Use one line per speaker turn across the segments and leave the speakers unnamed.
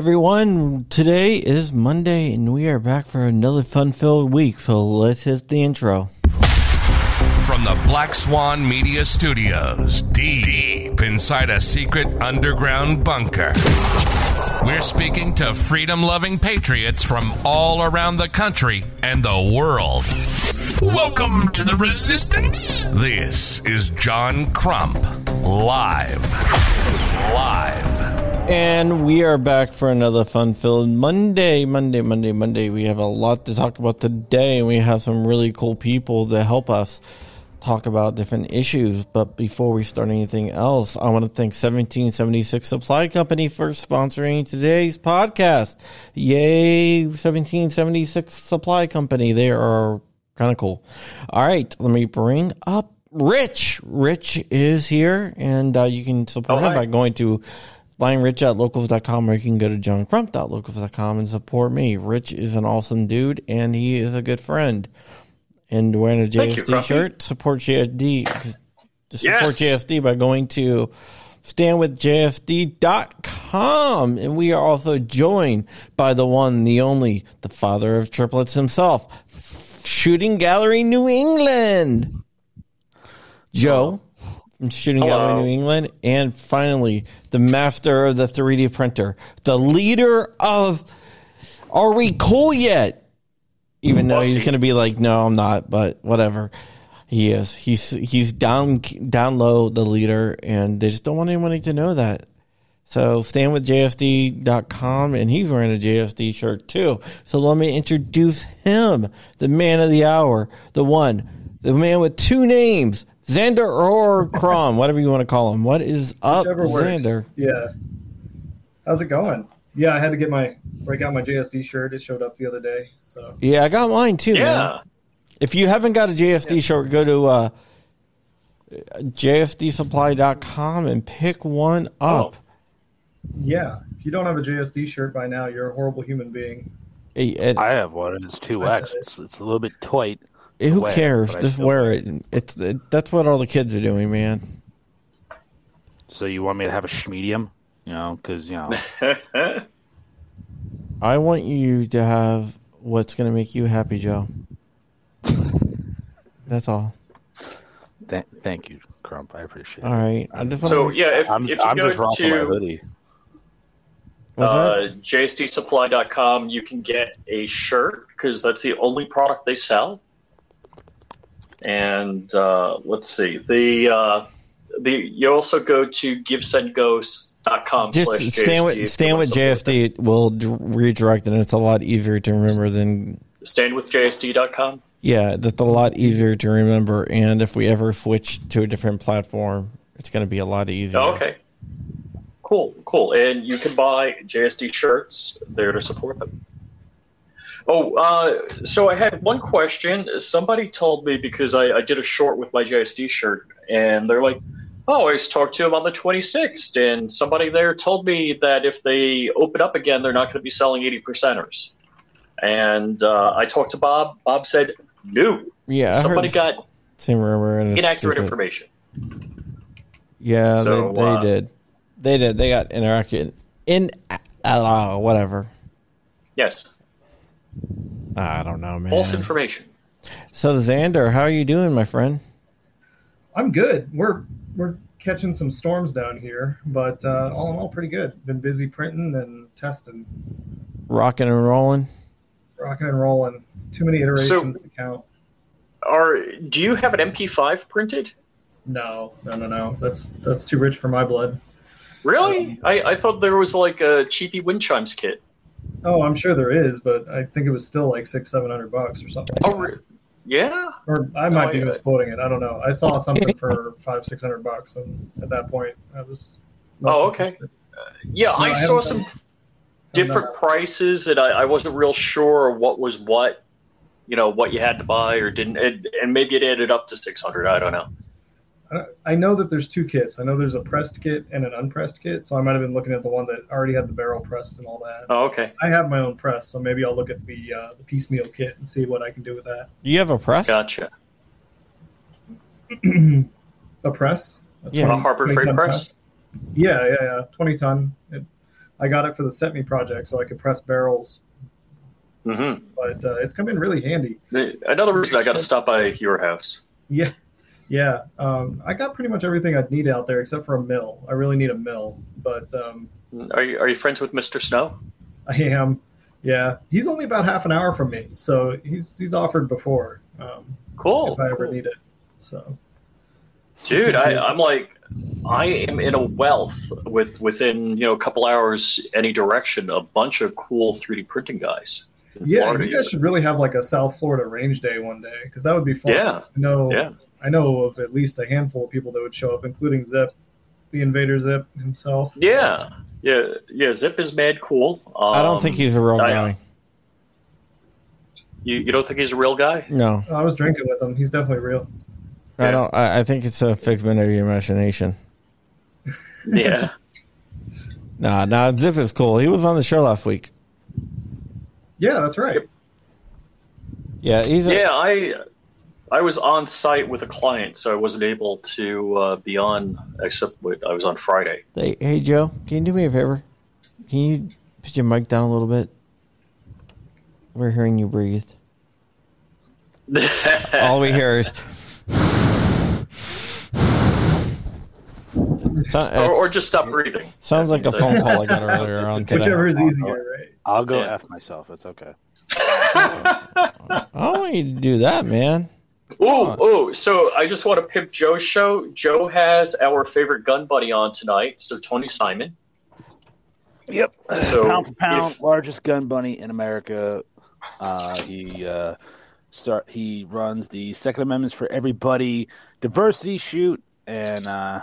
Everyone. Today is Monday, and we are back for another fun filled week. So let's hit the intro.
From the Black Swan Media Studios, deep inside a secret underground bunker. We're speaking to freedom loving patriots from all around the country and the world. Welcome to the Resistance. This is John Crump, live. Live.
And we are back for another fun filled Monday, Monday, Monday, Monday. We have a lot to talk about today, and we have some really cool people to help us talk about different issues. But before we start anything else, I want to thank 1776 Supply Company for sponsoring today's podcast. Yay, 1776 Supply Company. They are kind of cool. All right, let me bring up Rich. Rich is here, and uh, you can support
Oh,
him by going to Flying Rich at locals.com or you can go to johncrump.locals.com and support me. Rich is an awesome dude and he is a good friend. And wearing a
Thank you,
shirt, support JSD. To support
Yes.
JSD by going to standwithjsd.com. And we are also joined by the one, the only, the father of triplets himself, Shooting Gallery New England. Joe Shooting
Hello.
Gallery New England. And finally, the master of the 3D printer, the leader of Are We Cool Yet? Even though he's going to be like, no, I'm not, but whatever. He is. He's he's down down low, the leader, and they just don't want anyone to know that. So stand with JSD.com, and he's wearing a JSD shirt too. So let me introduce him, the man of the hour, the one, the man with two names, Xander or Crom, whatever you want to call him. What is up, Xander?
Yeah. How's it going? Yeah, I had to get my break out my JSD shirt. It showed up the other day. So
Yeah, I got mine too, man. If you haven't got a JSD shirt, go to uh, JSDsupply.com and pick one up.
yeah, if you don't have a JSD shirt by now, you're a horrible human being.
Hey,
I have one. and It's two X.
it.
It's, it's a little bit tight.
Who
wear,
cares?
but I
Just
still
wear
wear
it. It's it, that's what all the kids are doing, man.
So you want me to have a schmedium? You know, because you know,
I want you to have what's going to make you happy, Joe. That's all.
th- thank you, Crump. I appreciate
All
it.
right. I just want
So
to,
yeah, if,
I'm,
if you
I'm
go
just rocking my
to
hoodie.
what's
uh,
that?
jsdsupply.com, you can get a shirt because that's the only product they sell. And uh, let's see, the uh, the you also go to givesendghosts.com
Just
slash
stand with stand with JSD. We'll d- redirect and It's a lot easier to remember than.
Stand with JSD.com.
Yeah, that's a lot easier to remember. And if we ever switch to a different platform, it's going to be a lot easier.
Oh, okay. Cool, cool. And you can buy JSD shirts there to support them. Oh, uh, so I had one question. Somebody told me because I, I did a short with my JSD shirt, and they're like, "Oh, I just talked to him on the 26th," and somebody there told me that if they open up again, they're not going to be selling 80 percenters. And uh, I talked to Bob. Bob said, "No,
Yeah, I
somebody got
same rumor.
Inaccurate
stupid.
information."
Yeah,
So,
they, they
uh,
did. They did. They got inaccurate. In uh, whatever.
Yes,
I don't know, man.
false information.
So Xander, how are you doing, my friend?
I'm good. We're we're catching some storms down here, but uh, all in all, pretty good. Been busy printing and testing,
Rocking and rolling.
rocking and rolling. Too many iterations to count.
Are do you have an MP5 printed?
No, no, no, no. That's that's too rich for my blood.
Really? I, I thought there was like a cheapy wind chimes kit.
Oh, I'm sure there is, but I think it was still like six, seven hundred bucks or something.
Oh, re- yeah.
Or I might be
I-
misquoting it. I don't know. I saw something for five, six hundred bucks, and at that point, I was.
Oh, okay.
interested.
Yeah,
No,
I
I
saw some different prices, and I, I wasn't real sure what was what. You know what you had to buy or didn't, and, and maybe it added up to six hundred. I don't know.
I know that there's two kits. I know there's a pressed kit and an unpressed kit, so I might have been looking at the one that already had the barrel pressed and all that.
Oh, okay,
I have my own press, so maybe I'll look at the uh, the piecemeal kit and see what I can do with that.
You have a press?
gotcha.
a press? A
Yeah.
20
A Harbor Freight
ton
press.
Yeah, yeah, yeah. Twenty ton. It, I got it for the CETME project so I could press barrels,
Mm-hmm.
but uh, it's come in really handy.
Another reason I got to stop by your house.
Yeah, yeah. Um, I got pretty much everything I'd need out there except for a mill. I really need a mill, but um,
Are you, are you friends with Mr. Snow?
I am. Yeah, he's only about half an hour from me, so he's he's offered before um,
Cool.
if I ever
cool.
need it. So
Dude, I, I'm like, I am in a wealth with within you know a couple hours any direction. A bunch of cool 3D printing guys. In
yeah,
Florida,
you guys should really have like a South Florida range day one day because that would be fun.
Yeah.
I know.
Yeah.
I know of at least a handful of people that would show up, including Zip, the Invader Zip himself.
Yeah, yeah, yeah. Zip is mad cool. Um,
I don't think he's a real
I-
guy.
You, you don't think he's a real guy?
No,
I was drinking with him. He's definitely real.
I
Yeah.
don't. I, I think it's a figment of your imagination.
Yeah.
Nah, nah. Zip is cool. He was on the show last week.
Yeah, that's right.
Yeah, he's a,
yeah, I I was on site with a client, so I wasn't able to uh, be on. Except with, I was on Friday.
Hey, hey, Joe, can you do me a favor? Can you put your mic down a little bit? We're hearing you breathe. All we hear is. So-
or, or just stop breathing.
sounds like a phone call I got earlier on today.
Whichever is easier, right?
I'll go
Yeah.
f myself. It's okay.
I don't want you to do that, man.
Oh, oh! So I just want to pimp Joe's show. Joe has our favorite gun buddy on tonight, Sir Tony Simon.
Yep.
So
pound for pound,
if-
largest gun bunny in America. Uh, he uh, start. He runs the Second Amendments for Everybody diversity shoot, and uh,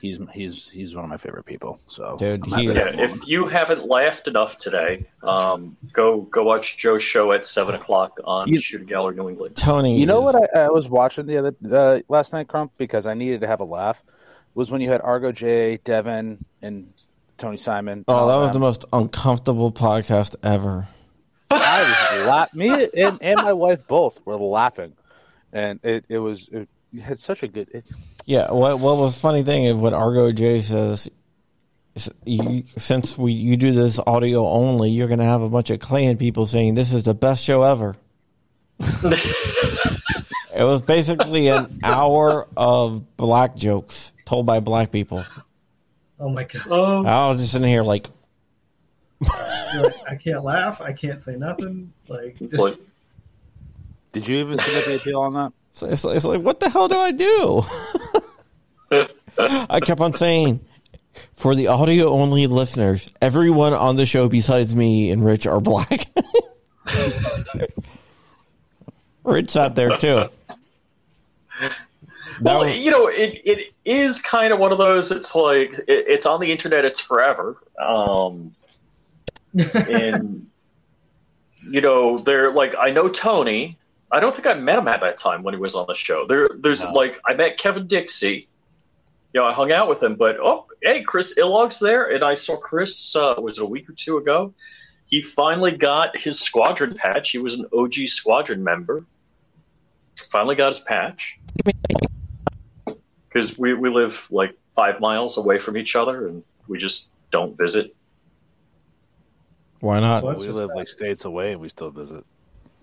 he's he's he's one of my favorite people. So,
Dude, he is-
Yeah, if you haven't laughed enough today, um, go go watch Joe's show at seven o'clock on
You-
Shooting Gallery New England.
Tony.
You know
is-
what I, I was watching the other uh, last night, Crump, because I needed to have a laugh. Was when you had Argo J, Devin, and Tony Simon.
Oh, that was the most uncomfortable podcast ever.
I was la- me and, and my wife both were laughing, and it, it was it, had such a good. It,
Yeah, what what was the funny thing is what Argo J says. You, since we you do this audio only, you're gonna have a bunch of Klan people saying this is the best show ever. it was basically an hour of black jokes told by black people.
Oh my god!
Oh,
I was just sitting here like,
like, I can't laugh. I can't say nothing. Like,
like
did you even submit the appeal on that?
so it's, it's like, what the hell do I do? I kept on saying, for the audio only listeners, everyone on the show besides me and Rich are black. Rich out there too. That
well,
was-
you know, it, it is kind of one of those. It's like it, it's on the internet. It's forever. Um, and you know, they're like I know Tony. I don't think I met him at that time when he was on the show. There, there's
No.
like I met Kevin Dixie. You know, I hung out with him, but oh, hey, Chris Illog's there, and I saw Chris. Uh, was it a week or two ago? He finally got his squadron patch. He was an OG squadron member. Finally got his patch because we, we live like five miles away from each other, and we just don't visit.
why not?
Well,
we live
sad.
like states away, and we still visit.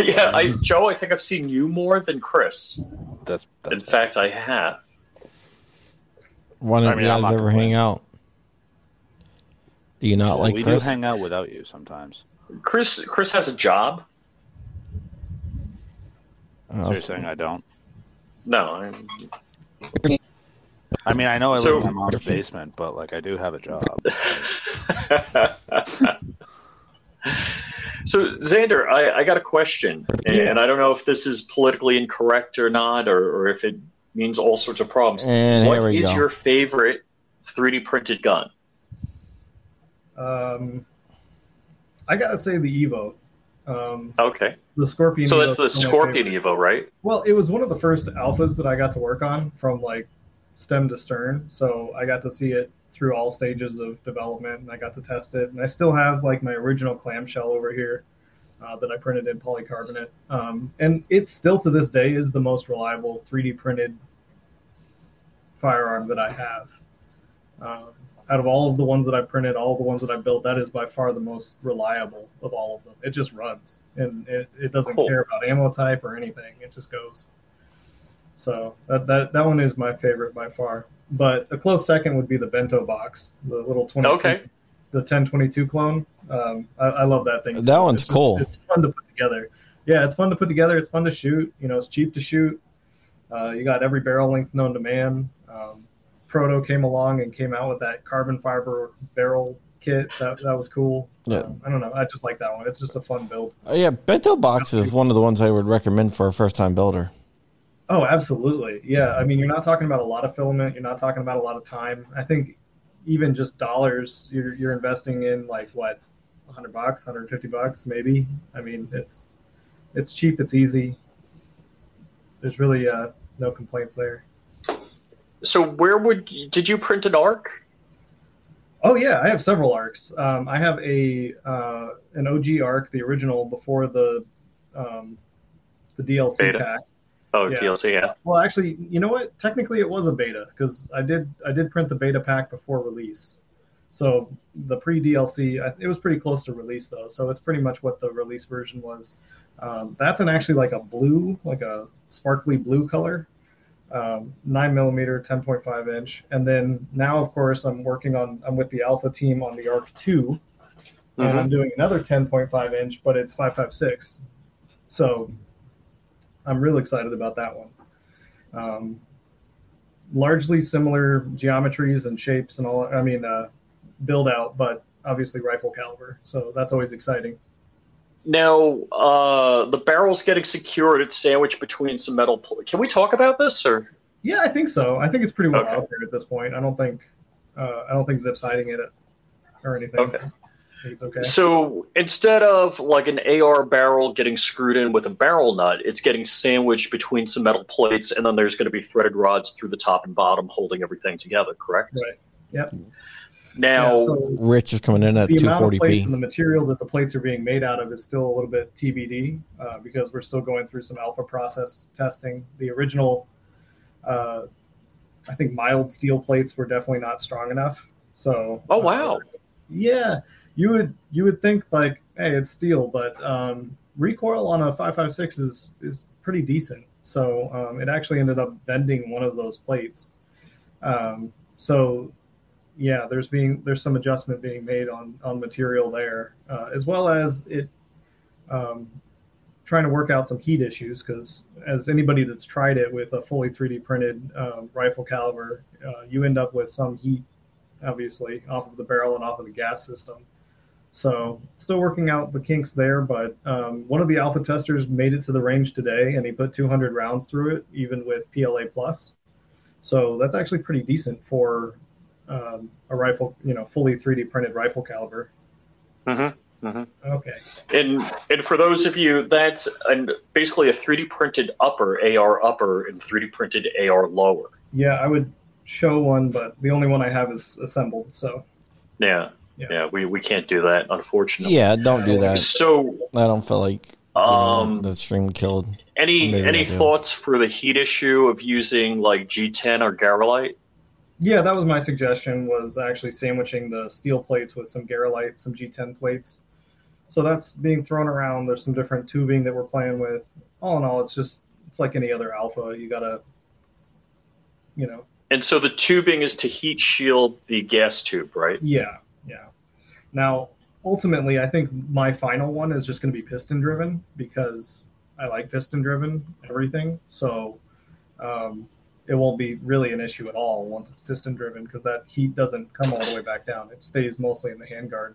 yeah, I, mm-hmm. Joe, I think I've seen you more than Chris.
That's that's
In fact, I have.
Why don't
I mean,
you guys ever hang out? Do you not
Well,
like
we
Chris?
do hang out without you sometimes.
Chris Chris has a job.
Oh,
So you're saying I don't?
No, I,
I mean, I know I
So-
live in my mom's basement, but like I do have a job.
so Xander, I, I got a question, and,
Yeah.
I don't know if this is politically incorrect or not, or, or if it means all sorts of problems.
And
What
here we
is
go.
your favorite 3D printed gun?
um, I gotta say the Evo. Um,
Okay,
the Scorpion.
so
Evo
that's the
is one of my
Scorpion
favorites.
Evo, right?
Well, it was one of the first alphas that I got to work on from like stem to stern. So I got to see it through all stages of development, and I got to test it. And I still have like my original clamshell over here uh, that I printed in polycarbonate, um, and it still to this day is the most reliable 3D printed firearm that I have. Um, out of all of the ones that I printed, all the ones that I built, that is by far the most reliable of all of them. It just runs and it, it doesn't
Cool.
care about ammo type or anything. It just goes. So that, that that one is my favorite by far. But a close second would be the bento box, the little 22,
Okay.
the 1022 clone. Um, I, I love that thing.
That
too.
one's
It's just-
cool.
It's fun to put together. Yeah, it's fun to put together. It's fun to shoot. You know, it's cheap to shoot. Uh, you got every barrel length known to man. Um, Proto came along and came out with that carbon fiber barrel kit. That that was cool.
Yeah.
Um, I don't know. I just like that one. It's just a fun build.
Oh, yeah, bento box is one of the ones I would recommend for a first time builder.
Oh, absolutely. Yeah. I mean, you're not talking about a lot of filament. You're not talking about a lot of time. I think even just dollars, you're you're investing in like what, 100 bucks, 150 bucks, maybe. I mean, it's it's cheap. It's easy. There's really uh, no complaints there.
So where would you, did you print an arc?
Oh yeah, I have several arcs. Um, I have a uh, an OG arc, the original before the um, the DLC
Beta.
pack.
Oh,
Yeah.
DLC, yeah.
Well, actually, you know what? Technically, it was a beta because I did I did print the beta pack before release. So the pre DLC, it was pretty close to release though. So it's pretty much what the release version was. Um, that's an actually like a blue, like a sparkly blue color, um, nine millimeter, ten point five inch. And then now, of course, I'm working on I'm with the Alpha team on the Arc Two, and
Mhm.
I'm doing another ten point five inch, but it's five five six. So I'm real excited about that one. Um, largely similar geometries and shapes and all. I mean, uh, build out, but obviously rifle caliber. So that's always exciting.
Now, uh, the barrel's getting secured. It's sandwiched between some metal. Pl- Can we talk about this, or
Yeah, I think so. I think it's pretty well
Okay.
out there at this point. I don't think uh, I don't think Zip's hiding it or anything.
Okay.
I think it's okay.
so instead of like an AR barrel getting screwed in with a barrel nut, it's getting sandwiched between some metal plates, and then there's going to be threaded rods through the top and bottom holding everything together. Correct?
Right. Yep.
Now,
Yeah, so
Rich is coming in at
the amount of plates
240p.
and the material that the plates are being made out of is still a little bit TBD uh, because we're still going through some alpha process testing. The original, uh, I think, mild steel plates were definitely not strong enough. So.
Oh, wow.
uh, yeah, you would you would think like, hey, it's steel, but um, recoil on a 556 is is pretty decent. So um, it actually ended up bending one of those plates. Um, so yeah, there's being there's some adjustment being made on on material there, uh, as well as it um, trying to work out some heat issues because as anybody that's tried it with a fully 3D printed um, rifle caliber, uh, you end up with some heat, obviously, off of the barrel and off of the gas system. So still working out the kinks there, but um, one of the alpha testers made it to the range today, and he put 200 rounds through it, even with PLA plus. So that's actually pretty decent for um, a rifle, you know, fully 3D printed rifle caliber.
Mhm, mhm.
Okay.
and and for those of you, that's an, basically a 3D printed upper AR upper and 3D printed AR lower.
Yeah, I would show one, but the only one I have is assembled. So
Yeah,
Yeah.
yeah, we, we can't do that, unfortunately.
Yeah, don't do that.
So,
I don't feel like you know,
um,
the stream killed.
any
Maybe
any thoughts for the heat issue of using like G10 or Garolite?
yeah, that was my suggestion. Was actually sandwiching the steel plates with some Garolite, some G10 plates. So that's being thrown around. There's some different tubing that we're playing with. All in all, it's just it's like any other alpha. You gotta, you know,
And so the tubing is to heat shield the gas tube, right?
Yeah, yeah. Now, ultimately, I think my final one is just going to be piston driven because I like piston driven everything. So um, it won't be really an issue at all once it's piston driven because that heat doesn't come all the way back down. It stays mostly in the handguard.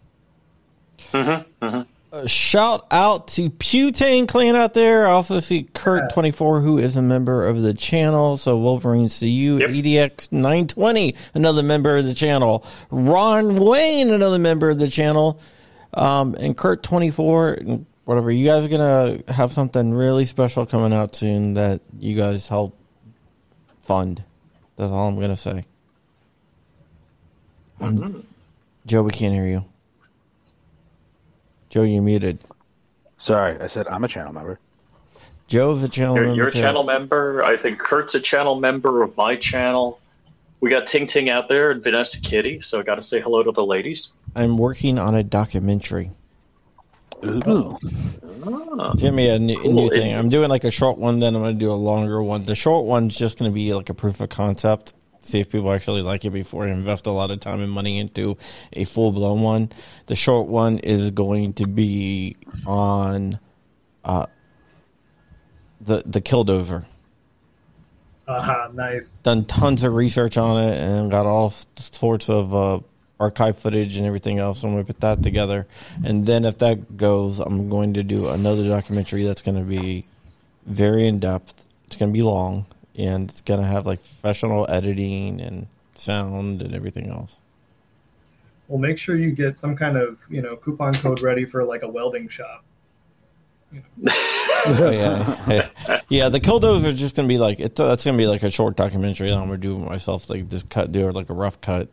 Mm-hmm, mm-hmm.
Shout out to Putane Clan out there. I also see Kurt24, who is a member of the channel. So Wolverine CU,
Yep.
EDX 920, another member of the channel. Ron Wayne, another member of the channel. Um, and Kurt24, and whatever. You guys are going to have something really special coming out soon that you guys help fund. That's all I'm going to say. Um, Joe, we can't hear you. Joe, you're muted.
Sorry, I said I'm a channel member.
Joe's a channel
You're,
member
you're a
too.
channel member. I think Kurt's a channel member of my channel. we got Ting Ting out there and Vanessa Kitty, so I got to say hello to the ladies.
I'm working on a documentary.
Ooh.
Ah.
It's gonna be a new,
Cool.
new thing. I'm doing like a short one, then I'm gonna do a longer one. The short one's just gonna be like a proof of concept, see if people actually like it before I invest a lot of time and money into a full blown one. The short one is going to be on uh, the the Killdozer.
Aha, nice.
Done tons of research on it and got all sorts of uh, archive footage and everything else. I'm going to put that together. And then if that goes, I'm going to do another documentary that's going to be very in depth. It's going to be long and it's going to have like professional editing and sound and everything else.
Well, make sure you get some kind of you know coupon code ready for like a welding shop.
Oh, yeah, yeah. The Killdozer is just gonna be like it's that's gonna be like a short documentary. that I'm gonna do myself, like just cut, do like a rough cut,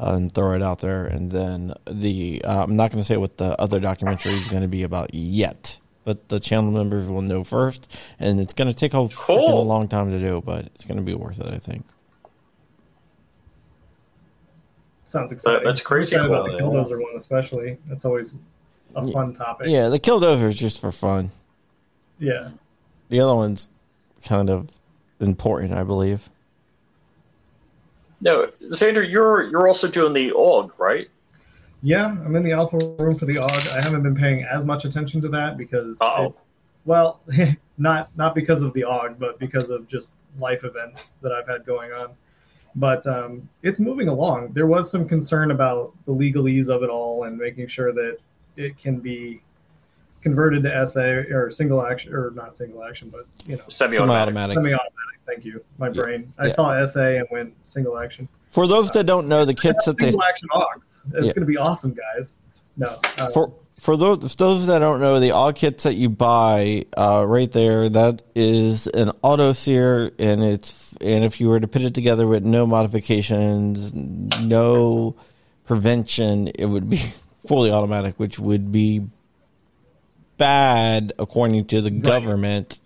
uh, and throw it out there. And then the uh, I'm not gonna say what the other documentary is gonna be about yet, but the channel members will know first. And it's gonna take a freaking
Cool.
long time to do, but it's gonna be worth it, I think.
Sounds exciting.
that's crazy
I'm excited about the
yeah.
Killdozer one, especially. That's always a fun topic.
Yeah, the Killdozer is just for fun.
Yeah.
The other one's kind of important, I believe.
No, Xander, you're you're also doing the AUG, right?
Yeah, I'm in the alpha room for the AUG. I haven't been paying as much attention to that because, it- well, not not because of the AUG, but because of just life events that I've had going on. But um, it's moving along. There was some concern about the legalese of it all and making sure that it can be converted to SA or single action or not single action, but you know,
Semi-automatic.
Semi-automatic.
semi-automatic. Thank you, my brain. I
Yeah.
saw SA and went single action.
For those that don't know, the kits that they
Single action AUGs. It's
Yeah.
going to be awesome, guys. No, uh,
for for those those that don't know, the all kits that you buy uh, right there, that is an auto sear, and it's and if you were to put it together with no modifications, no prevention, it would be fully automatic, which would be bad according to the government.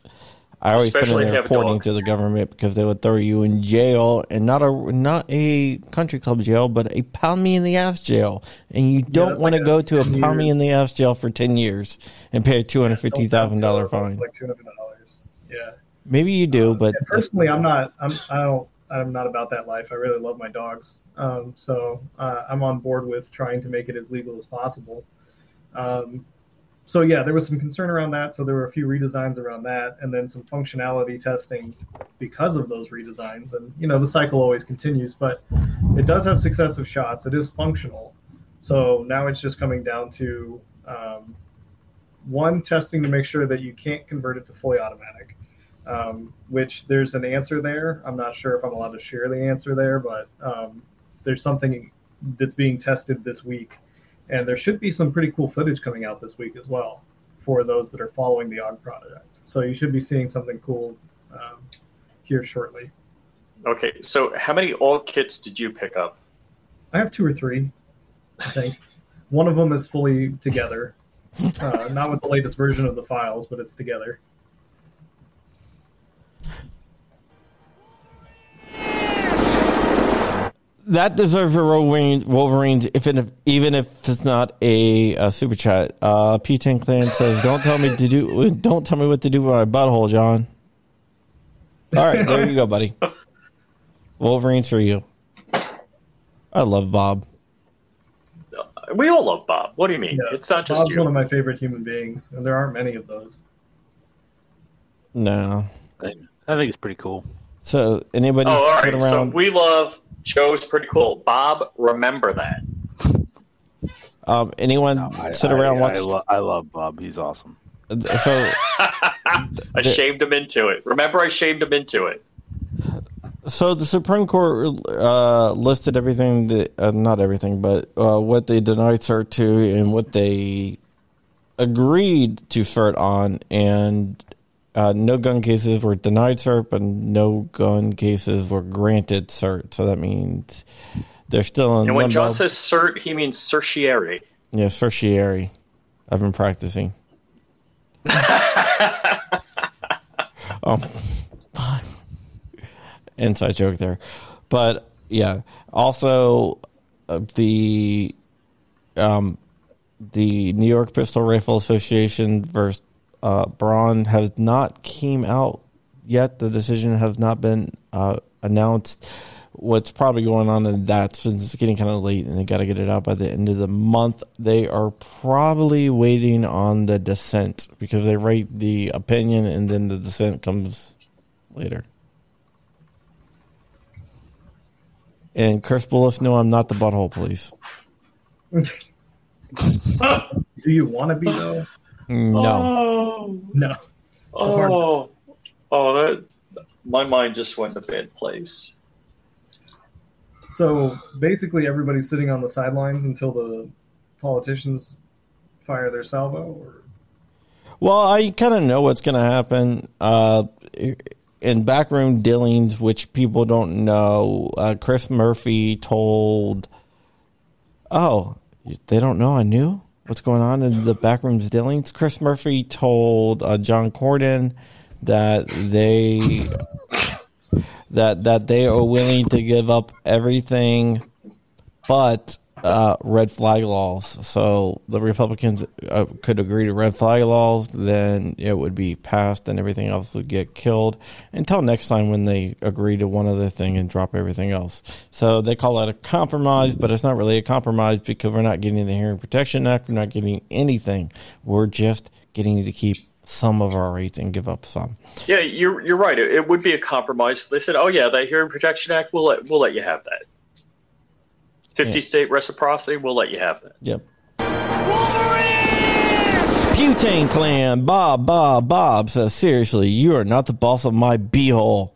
I always put in there
you have a
according to the government because they would throw you in jail and not a not a country club jail, but a pound me in the ass jail, and you don't
that's
want
like
to go to a
10
pound me in the ass jail for ten years and pay a two hundred fifty thousand dollar fine.
Like two hundred dollars. Yeah.
Maybe you do, but
And personally, I'm not. I'm. I don't. I'm not about that life. I really love my dogs. Um, so uh, I'm on board with trying to make it as legal as possible. Um, so yeah, there was some concern around that. So there were a few redesigns around that, and then some functionality testing because of those redesigns. And you know, the cycle always continues, but it does have successive shots. It is functional. So now it's just coming down to um, one testing to make sure that you can't convert it to fully automatic um, which there's an answer there. I'm not sure if I'm allowed to share the answer there, but um, there's something that's being tested this week, and there should be some pretty cool footage coming out this week as well for those that are following the AUG project. So you should be seeing something cool um, here shortly.
Okay, so how many AUG kits did you pick up?
I have two or three, I think. One of them is fully together, uh, not with the latest version of the files, but it's together.
That deserves a Wolverine, Wolverines, if it, even if it's not a, a super chat. Uh, P Ten Clan says, "Don't tell me to do. Don't tell me what to do with my butthole, John." All right, there you go, buddy. Wolverines for you. I love Bob.
We all love Bob. What do you mean?
Yeah,
it's not just
Bob's
you.
one of my favorite human beings, and there aren't many of those.
No.
I, I think it's pretty cool.
So anybody
oh, all
sit
right. So
around?
we love Joe's pretty cool. Bob, remember that.
um, anyone
No, I,
sit around
I,
watch?
lo- I love Bob. He's awesome.
so
I shamed him into it. Remember, I shamed him into it.
So the Supreme Court uh, listed everything that uh, not everything, but uh, what they denied cert to and what they agreed to cert on, and uh, no gun cases were denied cert, but no gun cases were granted cert. So that means they're still in
And when
limbo.
John says cert, he means certiorari.
yeah, certiorari. I've been practicing. um, inside joke there, but yeah. Also, uh, the um, the New York Pistol Rifle Association versus uh, Bruen has not came out yet. The decision has not been uh, announced. What's probably going on in that since it's getting kind of late and they got to get it out by the end of the month. They are probably waiting on the dissent because they write the opinion and then the dissent comes later. And Chris Bullis, no, I'm not the butthole police.
Do you want to be though?
No.
Oh,
No.
oh, oh, that my mind just went in a bad place.
So basically, everybody's sitting on the sidelines until the politicians fire their salvo. Or
Well, I kind of know what's going to happen. Uh, in backroom dealings, which people don't know, uh, Chris Murphy told. Oh, they don't know. I knew what's going on in the backrooms dealings. Chris Murphy told uh, John Cornyn that they that that they are willing to give up everything, but uh, red flag laws. So the Republicans uh, could agree to red flag laws, then it would be passed, and everything else would get killed. Until next time, when they agree to one other thing and drop everything else. So they call that a compromise, but it's not really a compromise because we're not getting the Hearing Protection Act. We're not getting anything. We're just getting to keep some of our rates and give up some.
Yeah, you're you're right. It, it would be a compromise. They said, "Oh yeah, that Hearing Protection Act, we'll let we'll let you have that. Fifty
Yeah.
state reciprocity, we'll let you have that."
Yep. Butane Clan, Bob, Bob, Bob says, seriously, you are not the boss of my beehole.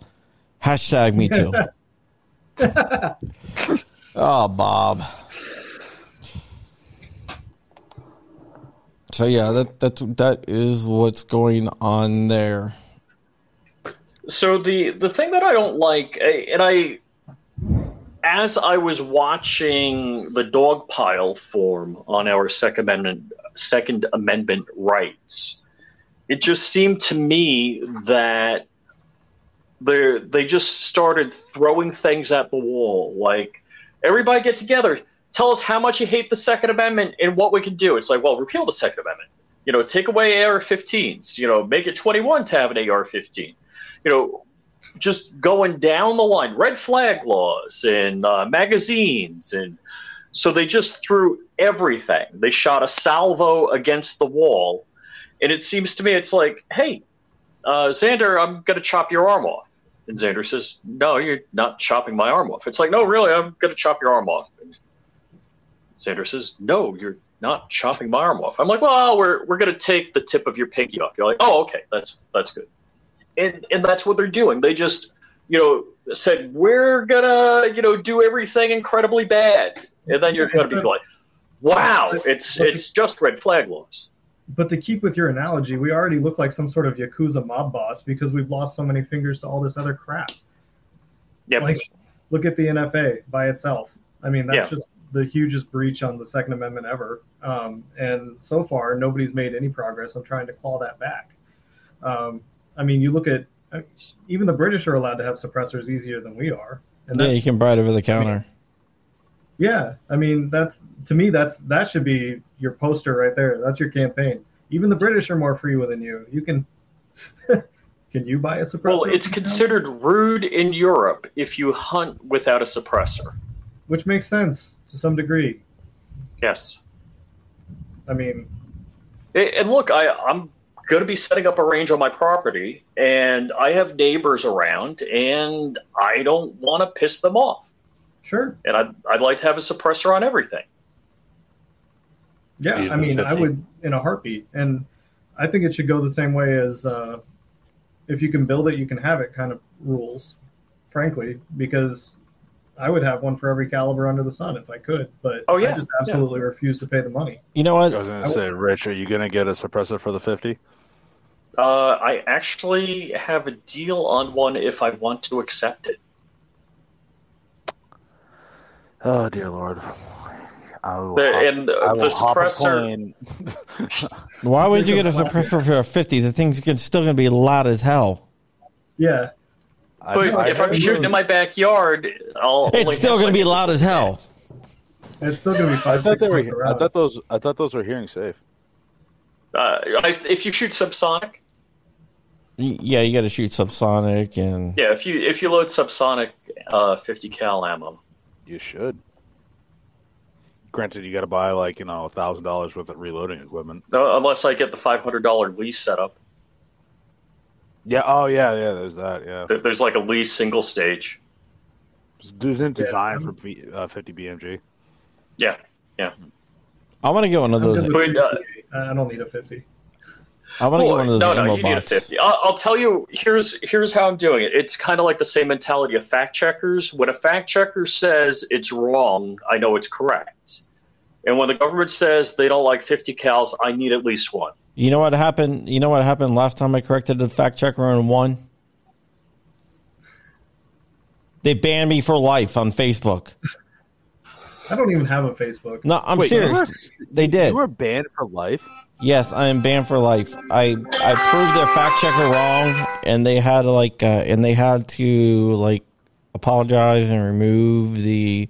Hashtag me too. oh, Bob. So yeah, that that's that is what's going on there.
So the the thing that I don't like, eh, and I, as I was watching the dog pile form on our Second Amendment Second Amendment rights, it just seemed to me that they they just started throwing things at the wall. Like everybody get together, tell us how much you hate the Second Amendment and what we can do. It's like, well, repeal the Second Amendment. You know, take away AR-15s. You know, make it 21 to have an AR-15 you know, just going down the line, red flag laws and uh, magazines, and so they just threw everything. They shot a salvo against the wall, and it seems to me it's like, hey, uh, Xander, I'm going to chop your arm off, and Xander says, no, you're not chopping my arm off. It's like, no, really, I'm going to chop your arm off. And Xander says, no, you're not chopping my arm off. I'm like, well, we're we're going to take the tip of your pinky off. You're like, oh, okay, that's that's good and and that's what they're doing. They just you know said we're gonna you know do everything incredibly bad, and then you're gonna be like, wow, it's it's just red flag laws.
But to keep with your analogy, we already look like some sort of yakuza mob boss because we've lost so many fingers to all this other crap.
Yeah,
Like, look at the NFA by itself. I mean, that's
Yeah.
just the hugest breach on the Second Amendment ever. Um, and so far, nobody's made any progress on trying to claw that back. Um, I mean, you look at uh, even the British are allowed to have suppressors easier than we are, and
Yeah, you can buy it over the counter.
yeah, I mean, that's to me, that's that should be your poster right there. That's your campaign. Even the British are more free than you. You can. can you buy a suppressor?
well, it's considered rude in Europe if you hunt without a suppressor.
which makes sense to some degree.
Yes,
I mean,
and look, I I'm going to be setting up a range on my property, and I have neighbors around, and I don't want to piss them off,
sure,
and I'd I'd like to have a suppressor on everything.
yeah. I mean, I would in a heartbeat, and I think it should go the same way as uh, if you can build it, you can have it kind of rules. Frankly, because I would have one for every caliber under the sun if I could, but
Oh, yeah,
I just absolutely refuse to pay the money.
You know what?
I was gonna say, Rich, are you gonna get a suppressor for the fifty?
Uh, I actually have a deal on one if I want to accept it.
Oh dear lord! I will
The, and
I will
the suppressor.
Why would you get a suppressor for a fifty? The thing's gonna- still going to be loud as hell.
Yeah,
I-
But
I
if I'm
heard
shooting in my backyard, I'll.
It's
only
still
have,
going to be loud as hell.
It's still gonna be
I thought they were.
miles
I thought those. I thought those were hearing safe.
Uh, I, if you shoot subsonic,
Yeah, you got to shoot subsonic and
yeah. If you if you load subsonic uh, 50 cal ammo,
You should. Granted, you got to buy like you know a thousand dollars worth of reloading equipment.
uh, unless I get the $500 lease setup,
Yeah. Oh yeah. Yeah. There's that. Yeah.
There- there's like a least single stage.
Isn't designed for B, uh, 50 BMG.
Yeah, Yeah.
I want to get one of those.
But, uh,
I don't need a fifty.
I want to get one of those
no,
ammo
no, you need a 50. I'll, I'll tell you. Here's here's how I'm doing it. It's kind of like the same mentality of fact checkers. When a fact checker says it's wrong, I know it's correct. And when the government says they don't like 50 cals, I need at least one.
You know what happened? You know what happened last time I corrected the fact checker on one? They banned me for life on Facebook.
I don't even have a Facebook.
No, I'm
Wait, you
serious. They did.
You were banned for life.
Yes, I am banned for life. I I proved their fact checker wrong, and they had to like, uh, and they had to like apologize and remove the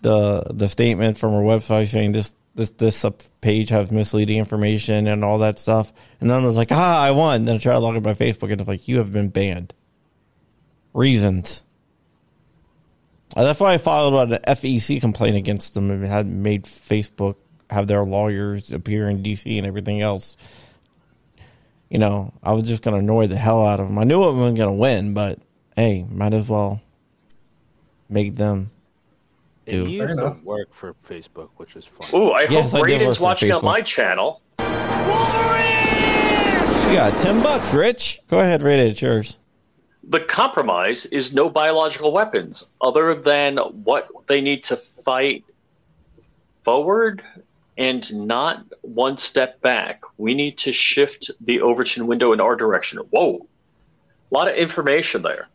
the the statement from our website saying this this this page has misleading information and all that stuff. And then I was like, ah, I won. Then I tried to log in my Facebook, and it's like, you have been banned. Reasons. Uh, that's why I filed an FEC complaint against them and had made Facebook have their lawyers appear in DC and everything else. You know, I was just going to annoy the hell out of them. I knew I wasn't going to win, but hey, might as well make them.
It
Dude.
used to work for Facebook, which is fun.
Ooh, I
Yes,
hope
did work
Raiden's
for
watching on
Facebook.
my channel.
You got 10 bucks, Rich. Go ahead, rate it. It's yours.
The compromise is no biological weapons other than what they need to fight forward and not one step back. We need to shift the Overton window in our direction. Whoa. A lot of information there.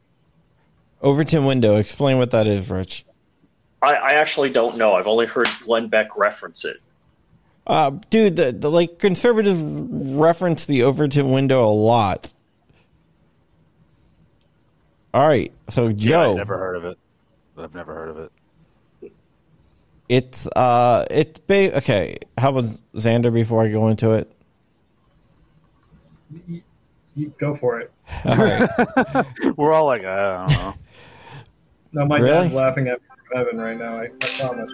Overton window. Explain what that is, Rich.
I, I actually don't know. I've only heard Glenn Beck reference it.
Uh, dude, the, the like conservatives reference the Overton window a lot. All right, so
Yeah,
Joe,
I've never heard of it. I've never heard of it.
it's uh, it's ba- okay. How was Xander before I go into it?
You, you go for it.
All right,
We're all like, I don't know.
No, my
Really?
dad's laughing at heaven right now. I, I promise.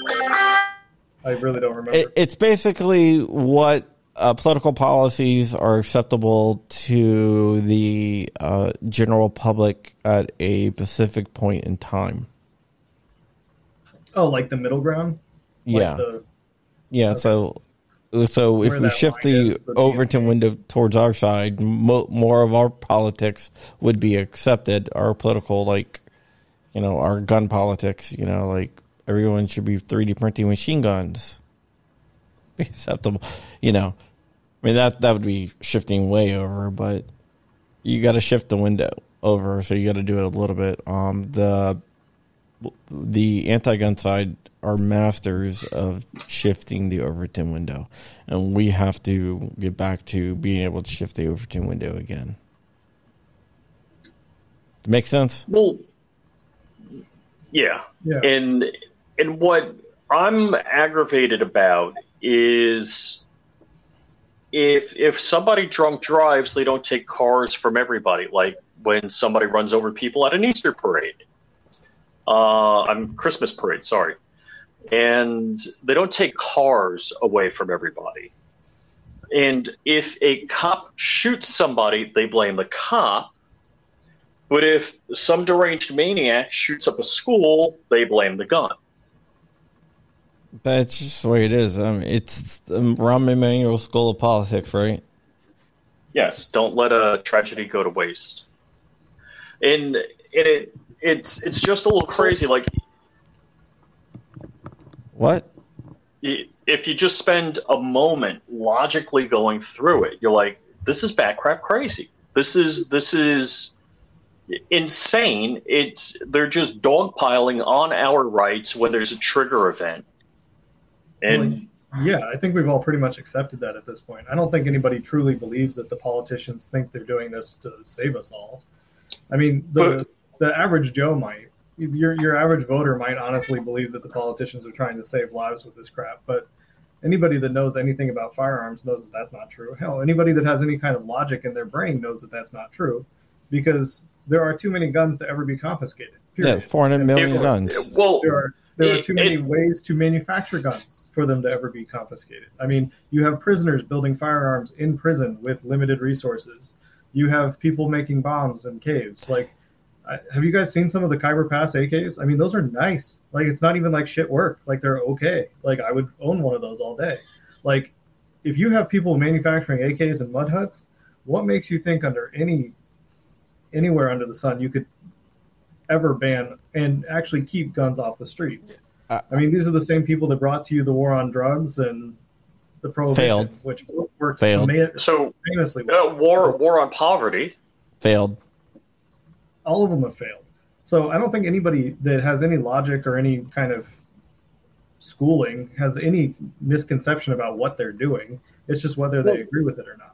I really don't remember.
it, it's basically what uh, political policies are acceptable to the uh, general public at a specific point in time.
oh, like the middle ground. Like
yeah,
The,
yeah. So, so if we shift the
is, the
Overton window towards our side, mo- more of our politics would be accepted. Our political, like, you know, our gun politics. You know, like everyone should be 3D printing machine guns. Be acceptable. You know, I mean that that would be shifting way over, but you got to shift the window over, so you got to do it a little bit. Um, the the anti-gun side are masters of shifting the Overton window, and we have to get back to being able to shift the Overton window again. Make sense?
Well, yeah.
yeah.
And and what I'm aggravated about is if if somebody drunk drives, they don't take cars from everybody. Like when somebody runs over people at an Easter parade, uh, I'm Christmas parade. Sorry, and they don't take cars away from everybody. And if a cop shoots somebody, they blame the cop. But if some deranged maniac shoots up a school, they blame the gun.
That's just the way it is. I mean, it's the Rahm Emanuel School of Politics, right?
Yes, don't let a tragedy go to waste. And, and it it's it's just a little crazy. Like
What?
if you just spend a moment logically going through it, you're like, this is bat crap crazy. This is this is insane. It's they're just dogpiling on our rights when there's a trigger event. And
Yeah, I think we've all pretty much accepted that at this point. I don't think anybody truly believes that the politicians think they're doing this to save us all. I mean, the the the average Joe might. Your your average voter might honestly believe that the politicians are trying to save lives with this crap, but anybody that knows anything about firearms knows that that's not true. Hell, anybody that has any kind of logic in their brain knows that that's not true, because there are too many guns to ever be confiscated.
Yeah, 400 million
It-
guns.
Well,
There are there are
It-
too many
it-
ways to manufacture guns for them to ever be confiscated. I mean, you have prisoners building firearms in prison with limited resources. You have people making bombs in caves. Like, I, have you guys seen some of the Khyber Pass AKs? I mean, those are nice. Like, it's not even like shit work. Like, they're okay. Like, I would own one of those all day. Like, if you have people manufacturing AKs in mud huts, what makes you think under any anywhere under the sun you could ever ban and actually keep guns off the streets.
Uh,
I mean, these are the same people that brought to you the war on drugs and the prohibition,
Failed.
which worked
Failed.
so
famously.
uh, war war on poverty.
Failed.
All of them have failed. So I don't think anybody that has any logic or any kind of schooling has any misconception about what they're doing. It's just whether they agree with it or not.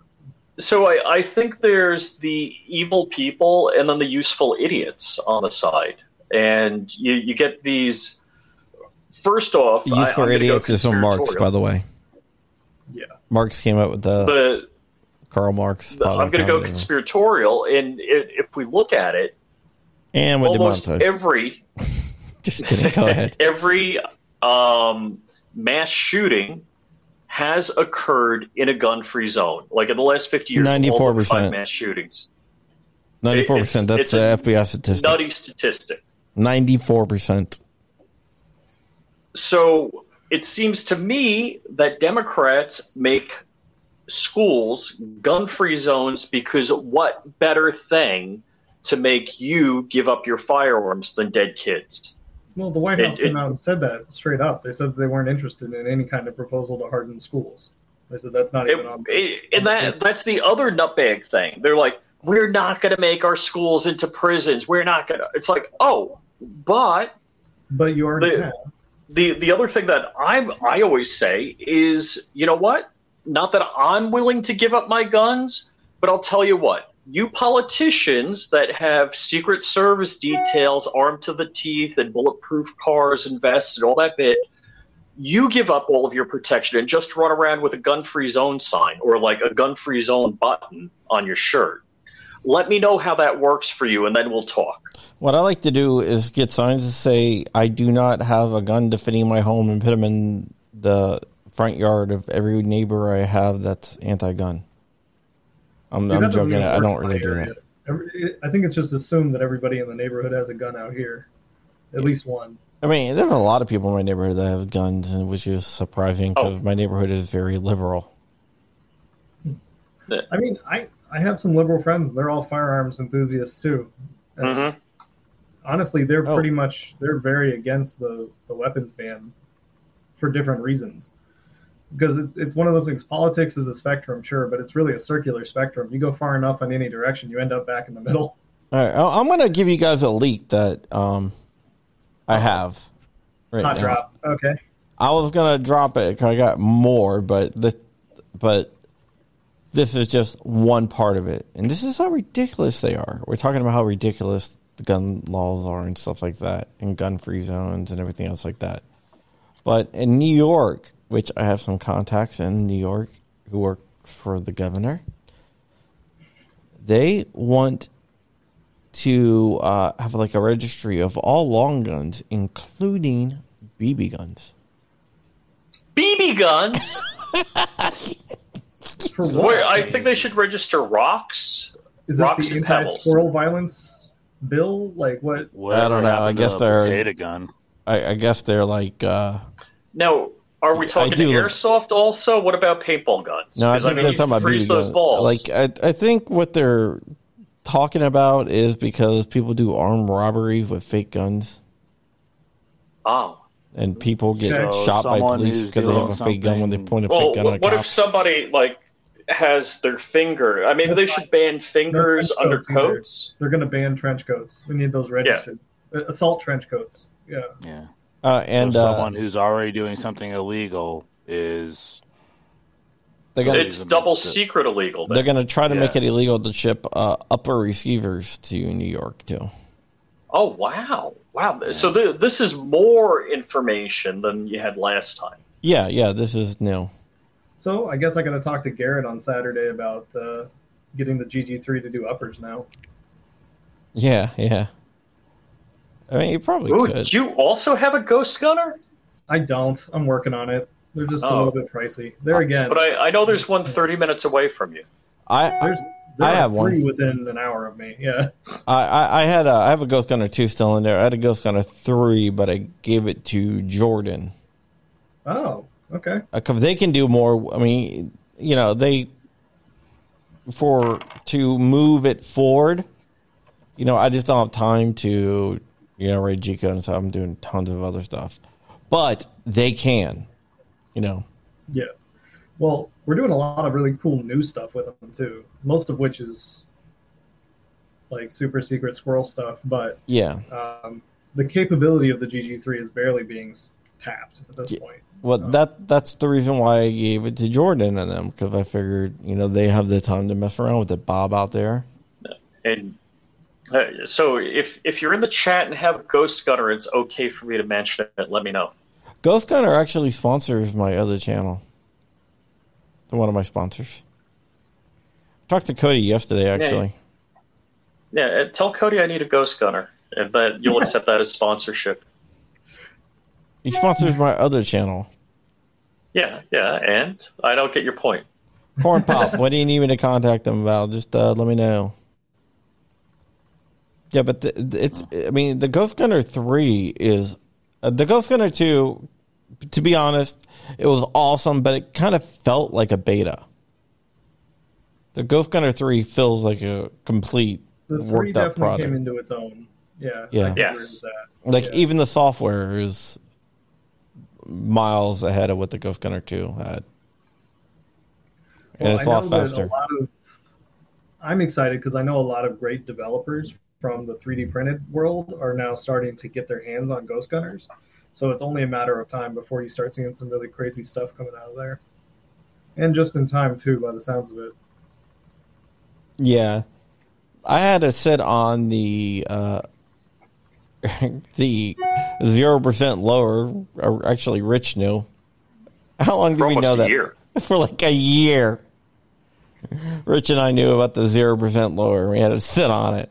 So I, I think there's the evil people and then the useful idiots on the side, and you you get these. First off, I,
Youth
I'm
for Idiots is from Marx, by the way.
Yeah.
Marx came up with the,
The,
Karl Marx.
the- I'm going to go conspiratorial, and i if we look at it,
And with
almost every
Just kidding. Go ahead.
every um, mass shooting has occurred in a gun-free zone. Like in the last 50 years,
94%.
five mass shootings.
Ninety-four
it's-
percent. That's
it's a
FBI statistic.
Nutty statistic.
Ninety-four percent.
So it seems to me that Democrats make schools gun free zones because what better thing to make you give up your firearms than dead kids?
Well, the White House
it-
came out and said that straight up. They said they weren't interested in any kind of proposal to harden schools. They said that's not even on.
It- it- and that that's the other nutbag thing. They're like, we're not going to make our schools into prisons. We're not going to. It's like, oh, but
But you already
the-
have.
the the other thing that I'm I always say is, you know what? Not that I'm willing to give up my guns, but I'll tell you what. You politicians that have secret service details armed to the teeth and bulletproof cars and vests and all that bit, you give up all of your protection and just run around with a gun-free zone sign or like a gun-free zone button on your shirt. Let me know how that works for you and then we'll talk.
What I like to do is get signs that say, "I do not have a gun defending my home," and put them in the front yard of every neighbor I have that's anti-gun. I'm,
See,
I'm
doesn't
joking. I don't really
my
do
area.
that.
Every, I think it's just assumed that everybody in the neighborhood has a gun out here, at least one.
I mean, there are a lot of people in my neighborhood that have guns, which is surprising because
Oh.
my neighborhood is very liberal.
I mean, I I have some liberal friends. and They're all firearms enthusiasts too. And
Mhm.
Honestly, they're
Oh.
pretty much they're very against the the weapons ban for different reasons. Because it's it's one of those things. Politics is a spectrum, sure, but it's really a circular spectrum. You go far enough in any direction, you end up back in the middle.
All right, I'm going to give you guys a leak that um, I have. Right
Hot
now.
drop. Okay.
I was gonna drop it because I got more, but this, but this is just one part of it, and this is how ridiculous they are. We're talking about how ridiculous the gun laws are and stuff like that, and gun-free zones and everything else like that. But in New York, which I have some contacts in New York who work for the governor, they want to uh, have like a registry of all long guns, including BB guns.
BB guns.
For what?
I think they should register rocks.
is this
rocks
the
and pebbles.
anti-squirrel violence bill? Like what?
Whatever
I don't know. I guess they're-
potato gun.
I, I guess they're like uh,
Now, are we
I
talking
do look-
airsoft also? What about paintball guns?
no. I
'Cause,
think
mean,
they're talking about
freeze
BB
those
guns.
balls.
Like I, I think what they're talking about is because people do armed robberies with fake guns,
oh,
and people get
So
shot by police because they have a
doing
fake gun when they point a
well,
fake gun
what,
at
what if somebody like has their finger? I mean, they should ban fingers
No
under
coats either. They're going to ban trench coats. We need those registered. Uh, Assault trench coats. Yeah.
Yeah.
Uh, and
And
uh,
someone who's already doing something illegal is
they're gonna
It's double
to-
secret illegal. Then.
they're gonna try to make it illegal to ship uh, upper receivers to New York too.
Oh wow, wow! So th- this is more information than you had last time.
Yeah, yeah, this is new.
So I guess I got to talk to Garrett on Saturday about uh, getting the GG3 to do uppers now.
Yeah, yeah. I mean, you probably
Ooh,
could.
do you also have a ghost gunner?
I don't. I'm working on it. They're just a
Oh.
little bit pricey. There again,
But I, I know there's one 30 minutes away from you.
I,
there's there
I
are
have one.
three within an hour of me. Yeah.
I, I, I had a, I have a Ghost Gunner two still in there. I had a Ghost Gunner three, but I gave it to Jordan.
Oh, okay.
Uh, because they can do more. I mean, you know, they for to move it forward. You know, I just don't have time to you know raid G code and so I'm doing tons of other stuff, but they can. You know,
Yeah. Well, we're doing a lot of really cool new stuff with them too. Most of which is like super secret squirrel stuff, but
yeah.
um, the capability of the GG3 is barely being tapped at this
Yeah.
point.
Well, that that's the reason why I gave it to Jordan and them because I figured you know they have the time to mess around with it. Bob out there.
And uh, so if if you're in the chat and have a ghost gunner, it's okay for me to mention it. Let me know.
Ghost Gunner actually sponsors my other channel. They're one of my sponsors. talked to Cody yesterday, actually.
Yeah, uh, tell Cody I need a ghost gunner, but you'll accept that as sponsorship.
He sponsors my other channel.
Yeah, yeah, and I don't get your point.
Corn Pop, what do you need me to contact them about? Just uh, let me know. Yeah, but the, the- it's, I mean, the Ghost Gunner 3 is, uh, the Ghost Gunner 2, to be honest, it was awesome, but it kind of felt like a beta. The Ghost Gunner 3 feels like a complete
The
worked out
definitely
product.
came into its own. Yeah.
Yeah.
I
Yes.
Like
Yeah.
even the software is miles ahead of what the Ghost Gunner 2 had. And
Well,
it's a
I
lot faster.
A lot of, I'm excited because I know a lot of great developers from the 3D printed world are now starting to get their hands on Ghost Gunners. So it's only a matter of time before you start seeing some really crazy stuff coming out of there. And just in time too, by the sounds of it.
Yeah. I had to sit on the uh the zero percent lower or actually Rich knew. How long did we know that?
year.
For like a year. Rich and I knew about the zero percent lower. We had to sit on it.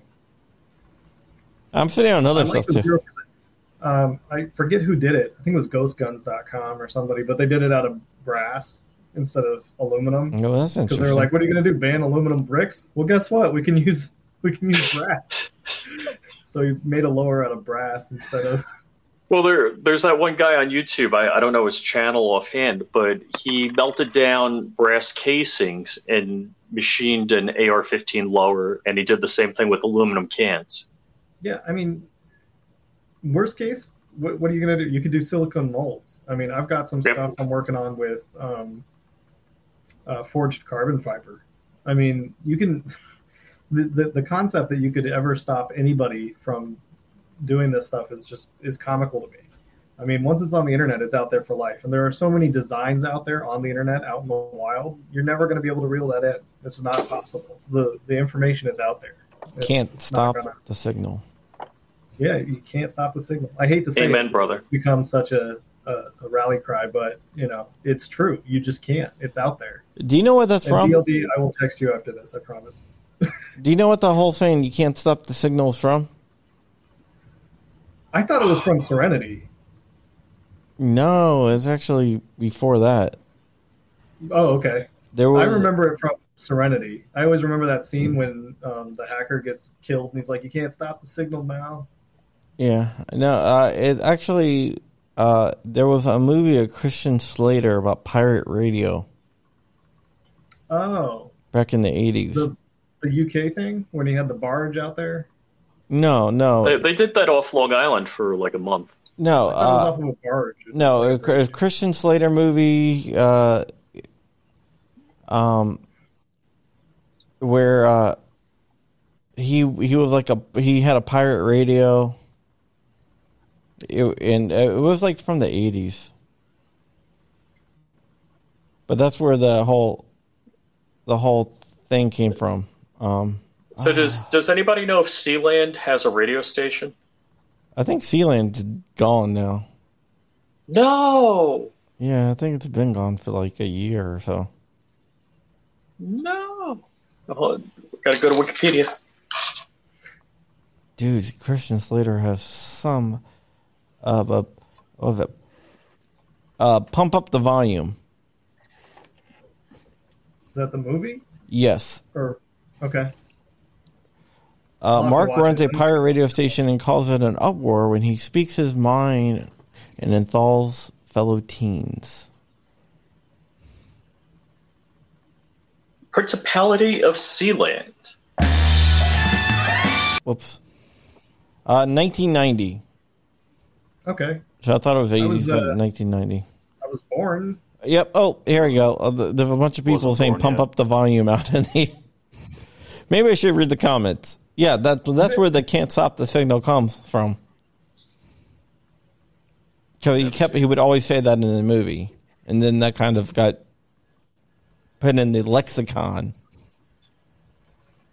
I'm sitting on other
I like
stuff too.
Um, I forget who did it. I think it was ghostguns.com or somebody, but they did it out of brass instead of aluminum.
Oh, that's interesting.
Because they're like, "What are you going to do? Ban aluminum bricks?" Well, guess what? We can use we can use brass. so he made a lower out of brass instead of.
Well, there, there's that one guy on YouTube. I, I don't know his channel offhand, but he melted down brass casings and machined an AR-15 lower, and he did the same thing with aluminum cans.
Yeah, I mean, worst case, what, what are you going to do? You could do silicone molds. I mean, I've got some
Yep.
stuff I'm working on with um, uh, forged carbon fiber. I mean, you can. The, the, the concept that you could ever stop anybody from doing this stuff is just is comical to me. I mean, once it's on the internet, it's out there for life. And there are so many designs out there on the internet, out in the wild. You're never going to be able to reel that in. It's not possible. The the information is out there. It's-
Can't
it's not
stop
gonna-
the signal.
Yeah, you can't stop the signal. I hate to say
Amen,
it,
brother.
it's become such a, a, a rally cry, but you know, it's true. You just can't. It's out there.
Do you know what that's
And
from?
DLD, I will text you after this. I promise.
Do you know what the whole thing "you can't stop the signal" is from?
I thought it was from Serenity.
No, it's actually before that.
Oh, okay.
There was
I remember it from Serenity. I always remember that scene when um, the hacker gets killed and he's like, "You can't stop the signal now."
Yeah, no, uh, it actually uh, there was a movie of Christian Slater about pirate radio
Oh,
back in the eighties.
the the UK thing when he had the barge out there.
No, no,
They, they did that off Long Island for like a month.
no,
I it was
uh,
off of a barge.
no. A, a Christian Slater movie, uh, um, where uh, he he was like a he had a pirate radio. It, and it was like from the eighties, but that's where the whole the whole thing came from. Um,
So does does anybody know if Sealand has a radio station?
I think Sealand's gone now.
No,
Yeah, I think it's been gone for like a year or so.
no. Oh, gotta go to Wikipedia.
Dude, Christian Slater has some of a of it. Uh, pump up the volume.
Is that the movie?
Yes.
Or okay.
Uh, Mark runs a pirate radio station and calls it an uproar when he speaks his mind and enthralls fellow teens.
Principality of Sealand.
Whoops. Uh, 1990.
Okay.
So I thought it was 80s,
was,
but
uh,
1990.
I was born.
Yep. Oh, here we go. Uh, th- there's a bunch of people saying
born
pump
yet.
up the volume out in the. Maybe I should read the comments. Yeah, that that's where the can't stop the signal comes from. Because he kept he would always say that in the movie, and then that kind of got put in the lexicon.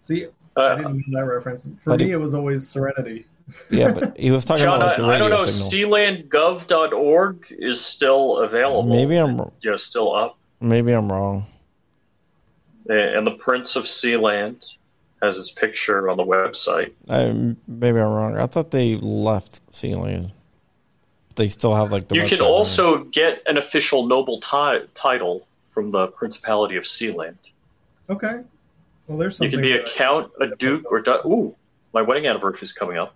See, I
Uh,
didn't know that reference. For me,
it-
it was always Serenity.
Yeah, but he was talking
John,
about like, the
I, I don't know.
signal.
Sealandgov.org is still available.
Maybe I'm
you know, still up.
maybe I'm wrong.
And the Prince of Sealand has his picture on the website.
I, maybe I'm wrong. I thought they left Sealand. They still have like the.
You can
website
also get an official noble ti- title from the Principality of Sealand.
Okay. Well, there's something.
You can be a count, a duke, or du- ooh, my wedding anniversary is coming up.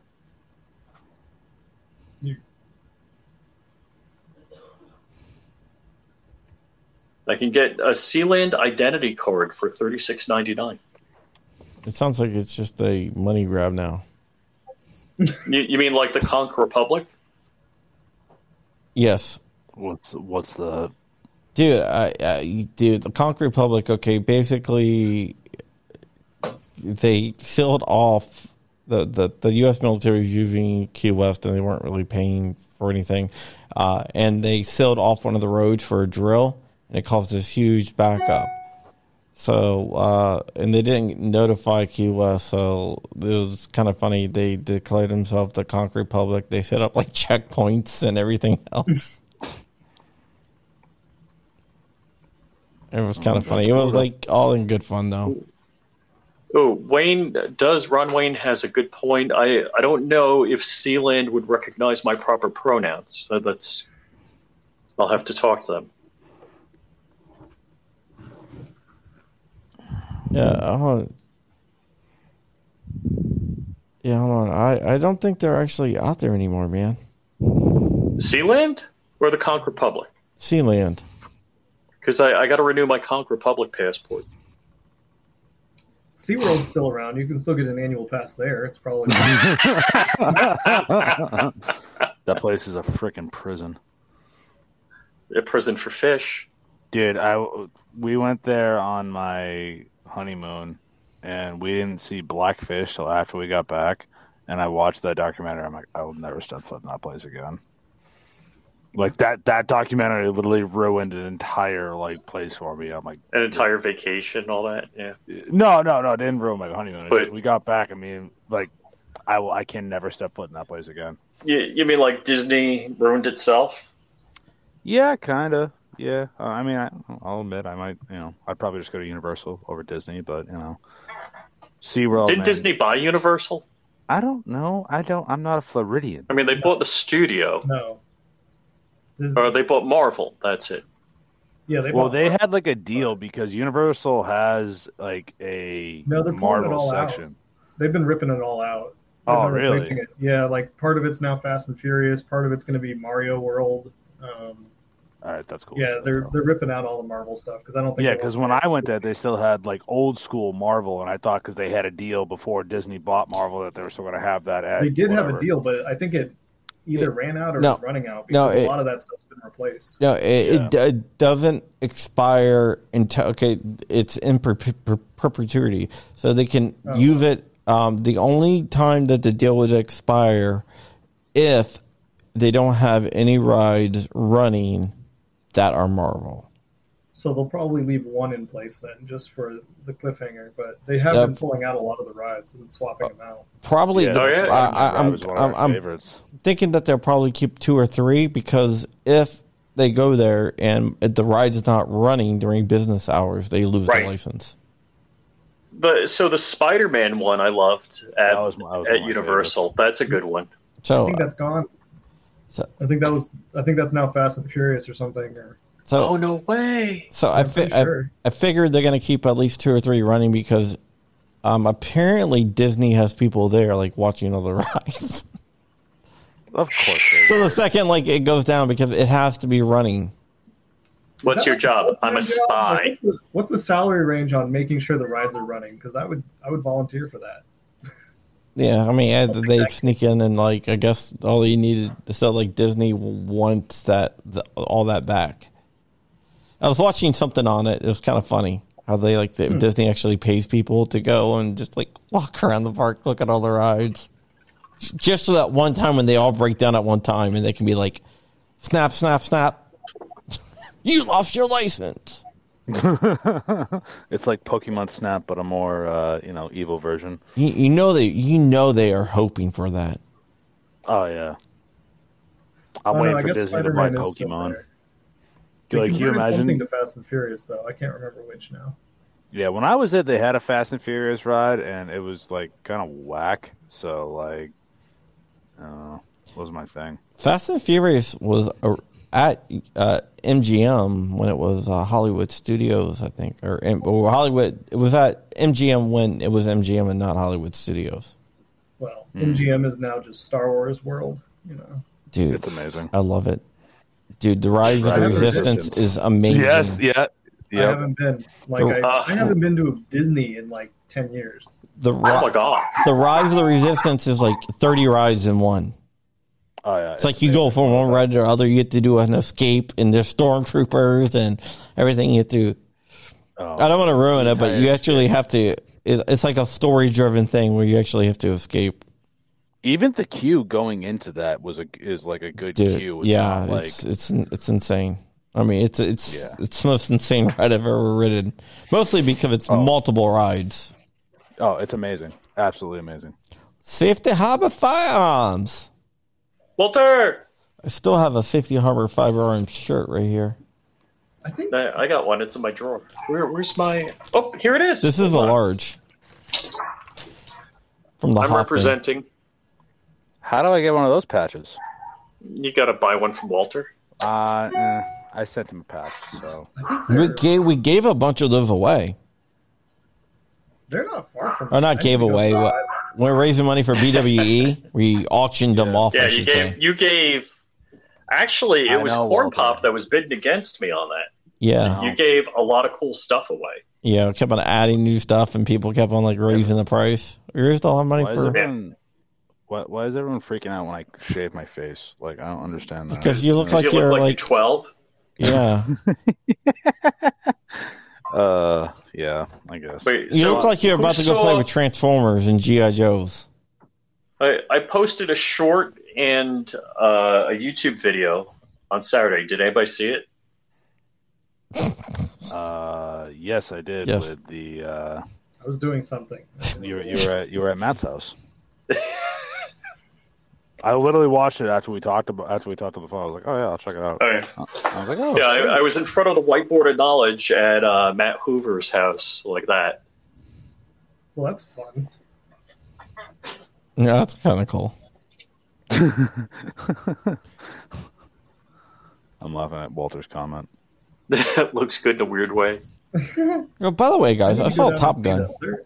I can get a Sealand identity card for thirty six ninety nine.
It sounds like it's just a money grab now.
You, you mean like the Conch Republic?
Yes,
What's what's the
dude. I, I dude, the Conch Republic. Okay, basically, they sealed off the the the U.S. military was using Key West, and they weren't really paying for anything. Uh, and they sealed off one of the roads for a drill, and it caused this huge backup. So, uh, and they didn't notify Key West, so it was kind of funny. They declared themselves the Conch Republic. They set up like checkpoints and everything else. It was kind of funny. It was like all in good fun though.
Oh, Wayne does. Ron Wayne has a good point. I I don't know if Sealand would recognize my proper pronouns. So that's. I'll have to talk to them.
Yeah, hold on. Yeah, hold on. I, I don't think they're actually out there anymore, man.
Sealand or the Conch Republic?
Sealand.
Because I, I got to renew my Conch Republic passport.
SeaWorld's still around. You can still get an annual pass there. It's probably
that place is a freaking prison.
A prison for fish.
Dude, I we went there on my honeymoon, and we didn't see blackfish till after we got back. And I watched that documentary. I'm like, I will never step foot in that place again. Like that that documentary literally ruined an entire like place for me. I'm like,
An entire vacation, all that. Yeah.
no, no, no, it didn't ruin my honeymoon.
But-
we got back. I mean, like, I will, I can never step foot in that place again.
You, you mean like Disney ruined itself?
Yeah, kind of. Yeah, uh, I mean, I, I'll admit I might. You know, I'd probably just go to Universal over Disney, but you know, SeaWorld.
Didn't
man,
Disney buy Universal?
I don't know. I don't. I'm not a Floridian.
I mean, they bought the studio,
no. This-
or they bought Marvel. That's it.
yeah, they
Well,
bought-
they had like a deal because Universal has like a
No, they're pulling it
Marvel
all out.
section.
they've been ripping it all out. They've
Oh, really?
It. Yeah, like part of it's now Fast and Furious. Part of it's going to be Mario World. Um,
All right, that's cool.
yeah,
shit,
they're
bro.
they're ripping out all the Marvel stuff because I don't think.
Yeah, because when I went there, they still had like old school Marvel, and I thought because they had a deal before Disney bought Marvel that they were still going to have that. At
they did have a deal, but I think it either ran out or
no.
is running out
No,
because
it-
a lot of that stuff's been replaced.
No, it,
Yeah.
it, it doesn't expire until okay. It's in per, per, perpetuity, so they can
Oh.
use it. Um, the only time that the deal would expire if they don't have any rides running that are Marvel.
so they'll probably leave one in place then, just for the cliffhanger. But they have been pulling out a lot of the rides and swapping them out.
Probably.
Yeah,
the-
Oh, yeah?
I, I,
That
I'm,
was one of
I'm, I'm
favorites.
thinking that they'll probably keep two or three because if they go there and the ride's not running during business hours, they lose
Right.
the license.
The so the Spider-Man one I loved at
That was my- that was
at
of my
Universal. That's a good one.
So I
think that's gone.
So-
I think that was. I think that's now Fast and Furious or something. Or
so,
Oh no way!
so I,
I'm
fi-
pretty
I. I figured they're going to keep at least two or three running because um, apparently Disney has people there like watching all the rides.
Of course. they
so the second like it goes down because it has to be running.
What's your job? I'm a spy.
What's the, what's the salary range on making sure the rides are running? Because I would. I would volunteer for that.
Yeah, I mean, they sneak in and like I guess all you needed so like Disney wants that the, all that back. I was watching something on it. It was kind of funny how they like the, hmm. Disney actually pays people to go and just like walk around the park, look at all the rides, just so that one time when they all break down at one time and they can be like, snap, snap, snap, you lost your license.
it's like Pokemon Snap, but a more uh, you know evil version.
You, you know they you know they are hoping for that.
Oh yeah. I'm
I know,
waiting
I
for Disney to buy
Spider-Man is still
Pokemon. Do
They
like you
converted something
imagine?
to Fast and Furious though? I can't remember which now.
Yeah, when I was there, they had a Fast and Furious ride, and it was like kind of whack. So like, I don't know, was my thing.
Fast and Furious was uh, at uh, MGM when it was uh, Hollywood Studios, I think, or, or Hollywood. It was at MGM when it was MGM and not Hollywood Studios.
Well,
Hmm.
MGM is now just Star Wars World. You know.
Dude,
It's amazing.
I love it. Dude, the Rise of the
Rise
of the
Resistance
Resistance.
is amazing.
Yes, yeah,
I haven't been like I,
Uh,
I haven't been to Disney in like ten years.
The
Oh my
ri-
god!
the Rise of the Resistance is like thirty rides in one.
Oh yeah.
It's like you go from one ride to the other. You get to do an escape, and there's stormtroopers and everything. You have to.
Oh,
I don't want to ruin it, but you actually have to. It's, it's like a story-driven thing where you actually have to escape.
even the queue going into that was a is like a good
Dude,
queue. It's
yeah,
like
it's it's it's insane. I mean, it's it's
Yeah.
it's the most insane ride I've ever ridden. Mostly because it's oh. multiple rides.
oh, it's amazing, absolutely amazing.
Safety Harbor firearms.
Walter,
I still have a Safety Harbor firearms shirt right here.
I think
I, I got one. It's in my drawer. Where, where's my? Oh, here it is.
This is a
on.
large. From the
I'm
Hopton.
representing.
How do I get one of those patches?
You got to buy one from Walter.
Uh, eh, I sent him a patch, so
We gave we gave a bunch of those away.
they're not far from.
Or not
I
gave away. What,
drive.
We're raising money for BWE. We auctioned them off.
Yeah,
I
you gave.
say.
You gave. Actually, it
I
was
know,
Corn
Walter.
Pop that was bidding against me on that.
Yeah,
You gave a lot of cool stuff away.
yeah. We kept on adding new stuff, and people kept on like raising the price. We raised all our money
why
for
everyone? Why, why is everyone freaking out when I shave my face? Like I don't understand that.
because you look like
you
you're
look like,
like
12?
yeah.
Uh, yeah, I guess.
Wait,
You
so
look like you're about to go play
saw-
with Transformers and GI Joes.
I, I posted a short and uh, a YouTube video on Saturday. Did anybody see it?
Uh, yes, I did
Yes.
with the. Uh,
I was doing something.
you were you were at you were at Matt's house. I literally watched it after we talked about after we talked on the phone. I was like, oh yeah, I'll check it out.
Okay.
I was like, oh
Yeah, I. I was in front of the whiteboard of knowledge at uh, Matt Hoover's house, like that.
Well, that's fun.
Yeah, that's kind of cool.
I'm laughing at Walter's comment.
That looks good in a weird way.
Oh, by the way, guys, I
You
saw Top Gun.
that there.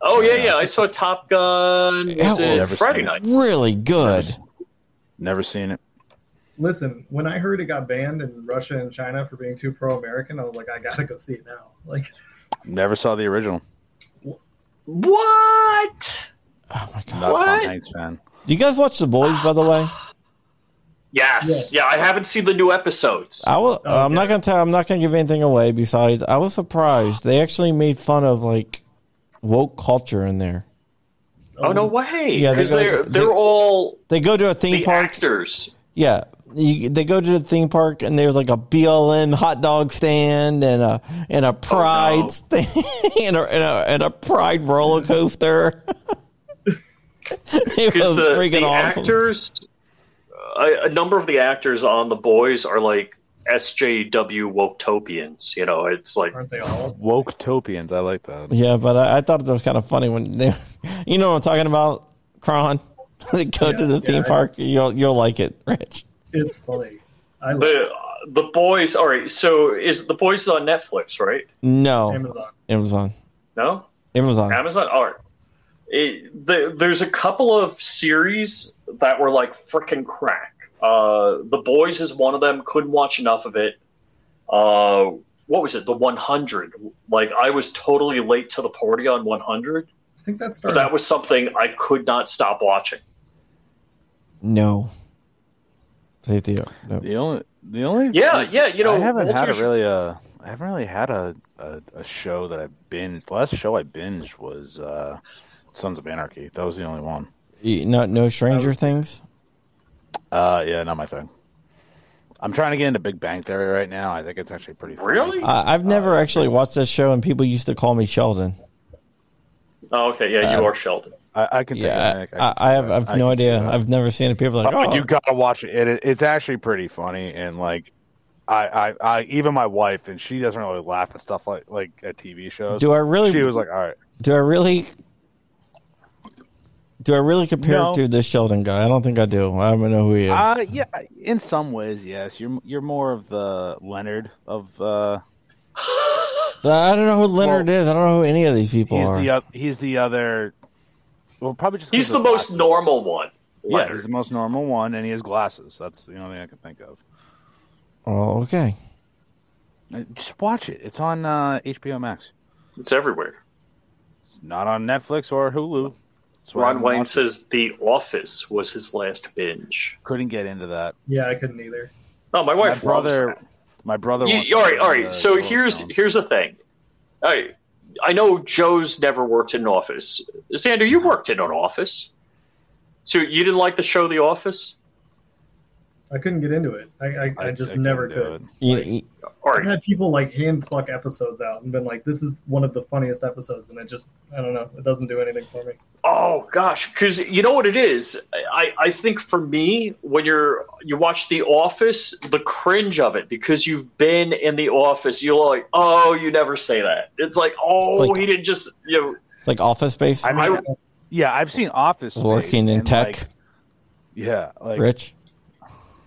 Oh yeah, yeah. I saw Top Gun. Was
Yeah,
it Friday night?
Really good.
Never seen it.
Listen, when I heard it got banned in Russia and China for being too pro-American, I was like, I gotta go see it now. Like,
Never saw the original.
What?
Oh my god.
Not
What?
Tom Hanks fan.
Do you guys watch The Boys, by the way?
Yes.
Yes.
Yeah, I haven't seen the new episodes.
I will,
Oh,
I'm not gonna tell. I'm not gonna give anything away. Besides, I was surprised they actually made fun of like woke culture in there.
oh no way!
Yeah, they
Because
go-
they're
they-
they're all
They go to a theme
the
park.
actors.
Yeah, you, they go to the theme park and there's like a BLM hot dog stand and a and a Pride
no.
stand and a, and a and a Pride roller coaster. it was
the,
freaking
the
awesome.
actors, uh, a number of the actors on the boys are like SJW woketopians. You know, it's like
Aren't they all?
Woke topians. I like that.
Yeah, but I, I thought that was kind of funny when they, you know what I'm talking about, Kron. they go to
Yeah,
the theme
yeah, I-
park. You'll you'll like it, Rich.
It's funny. I love
the the boys. All right, so is the boys on Netflix, right?
No,
Amazon.
Amazon.
No,
Amazon.
Amazon. All right. It, the, there's a couple of series that were like freaking crack. Uh, the boys is one of them. Couldn't watch enough of it. Uh, what was it? The 100. Like I was totally late to the party on 100.
I think that started.
that was something I could not stop watching.
No. Say the no.
The only, the only,
Yeah, yeah. You know,
I haven't had a really uh, I haven't really had a, a, a show that I binged. The last show I binged was uh, Sons of Anarchy. That was the only one.
You- Not no Stranger Things.
Uh, yeah, not my thing. I'm trying to get into Big Bang Theory right now. I think it's actually pretty. funny.
Really?
I, I've never actually watched this show, and people used to call me Sheldon.
Oh, okay. Yeah, you
Uh,
are Sheldon.
I, I can. think
Yeah,
of it.
I, I have. I've
I
no idea. I've never seen it. People are like,
Oh,
oh,
you gotta watch it. it. It's actually pretty funny, and like, I, I, I, even my wife, and she doesn't really laugh at stuff like like at TV shows.
do I really?
She was like, "All right,
do I really? Do I really compare
No.
it to this Sheldon guy? I don't think I do. I don't know who he is.
uh, yeah." In some ways, yes. You're you're more of the Leonard of. uh
I don't know who Leonard is. I don't know who any of these people
He's
are.
the oth- he's the other. Well, probably just 'cause
He's
of
the most
glasses.
normal one.
Yeah,
Leonard.
he's the most normal one, and he has glasses. That's the only thing I can think of.
oh, okay.
Uh, Just watch it. It's on uh, HBO Max.
It's everywhere.
It's not on Netflix or Hulu. That's
Ron Wayne
watched it.
says The Office was his last binge.
couldn't get into that.
yeah, I couldn't either.
Oh, my
My
wife loves
brother,
that.
my brother. wants
You,
to
all right,
get
all
into
right. So
Yellowstone.
here's here's the thing. I I know Joe's never worked in an office. Xander, you worked in an office. So you didn't like the show The Office?
I couldn't get into it. I, I, I just
couldn't
never could.
it.
You-
Like-
you-
I've had people like hand pluck episodes out and been like, "This is one of the funniest episodes," and it just, I don't know, it doesn't do anything for me.
Oh gosh, because you know what it is. I, I think for me, when you're you watch The Office, the cringe of it because you've been in the office, you're like, oh, you never say that. It's like, oh,
It's like-
he didn't just you know.
it's like Office Space.
I mean, yeah, I've seen Office Space,
working in tech.
like, yeah, like
Rich.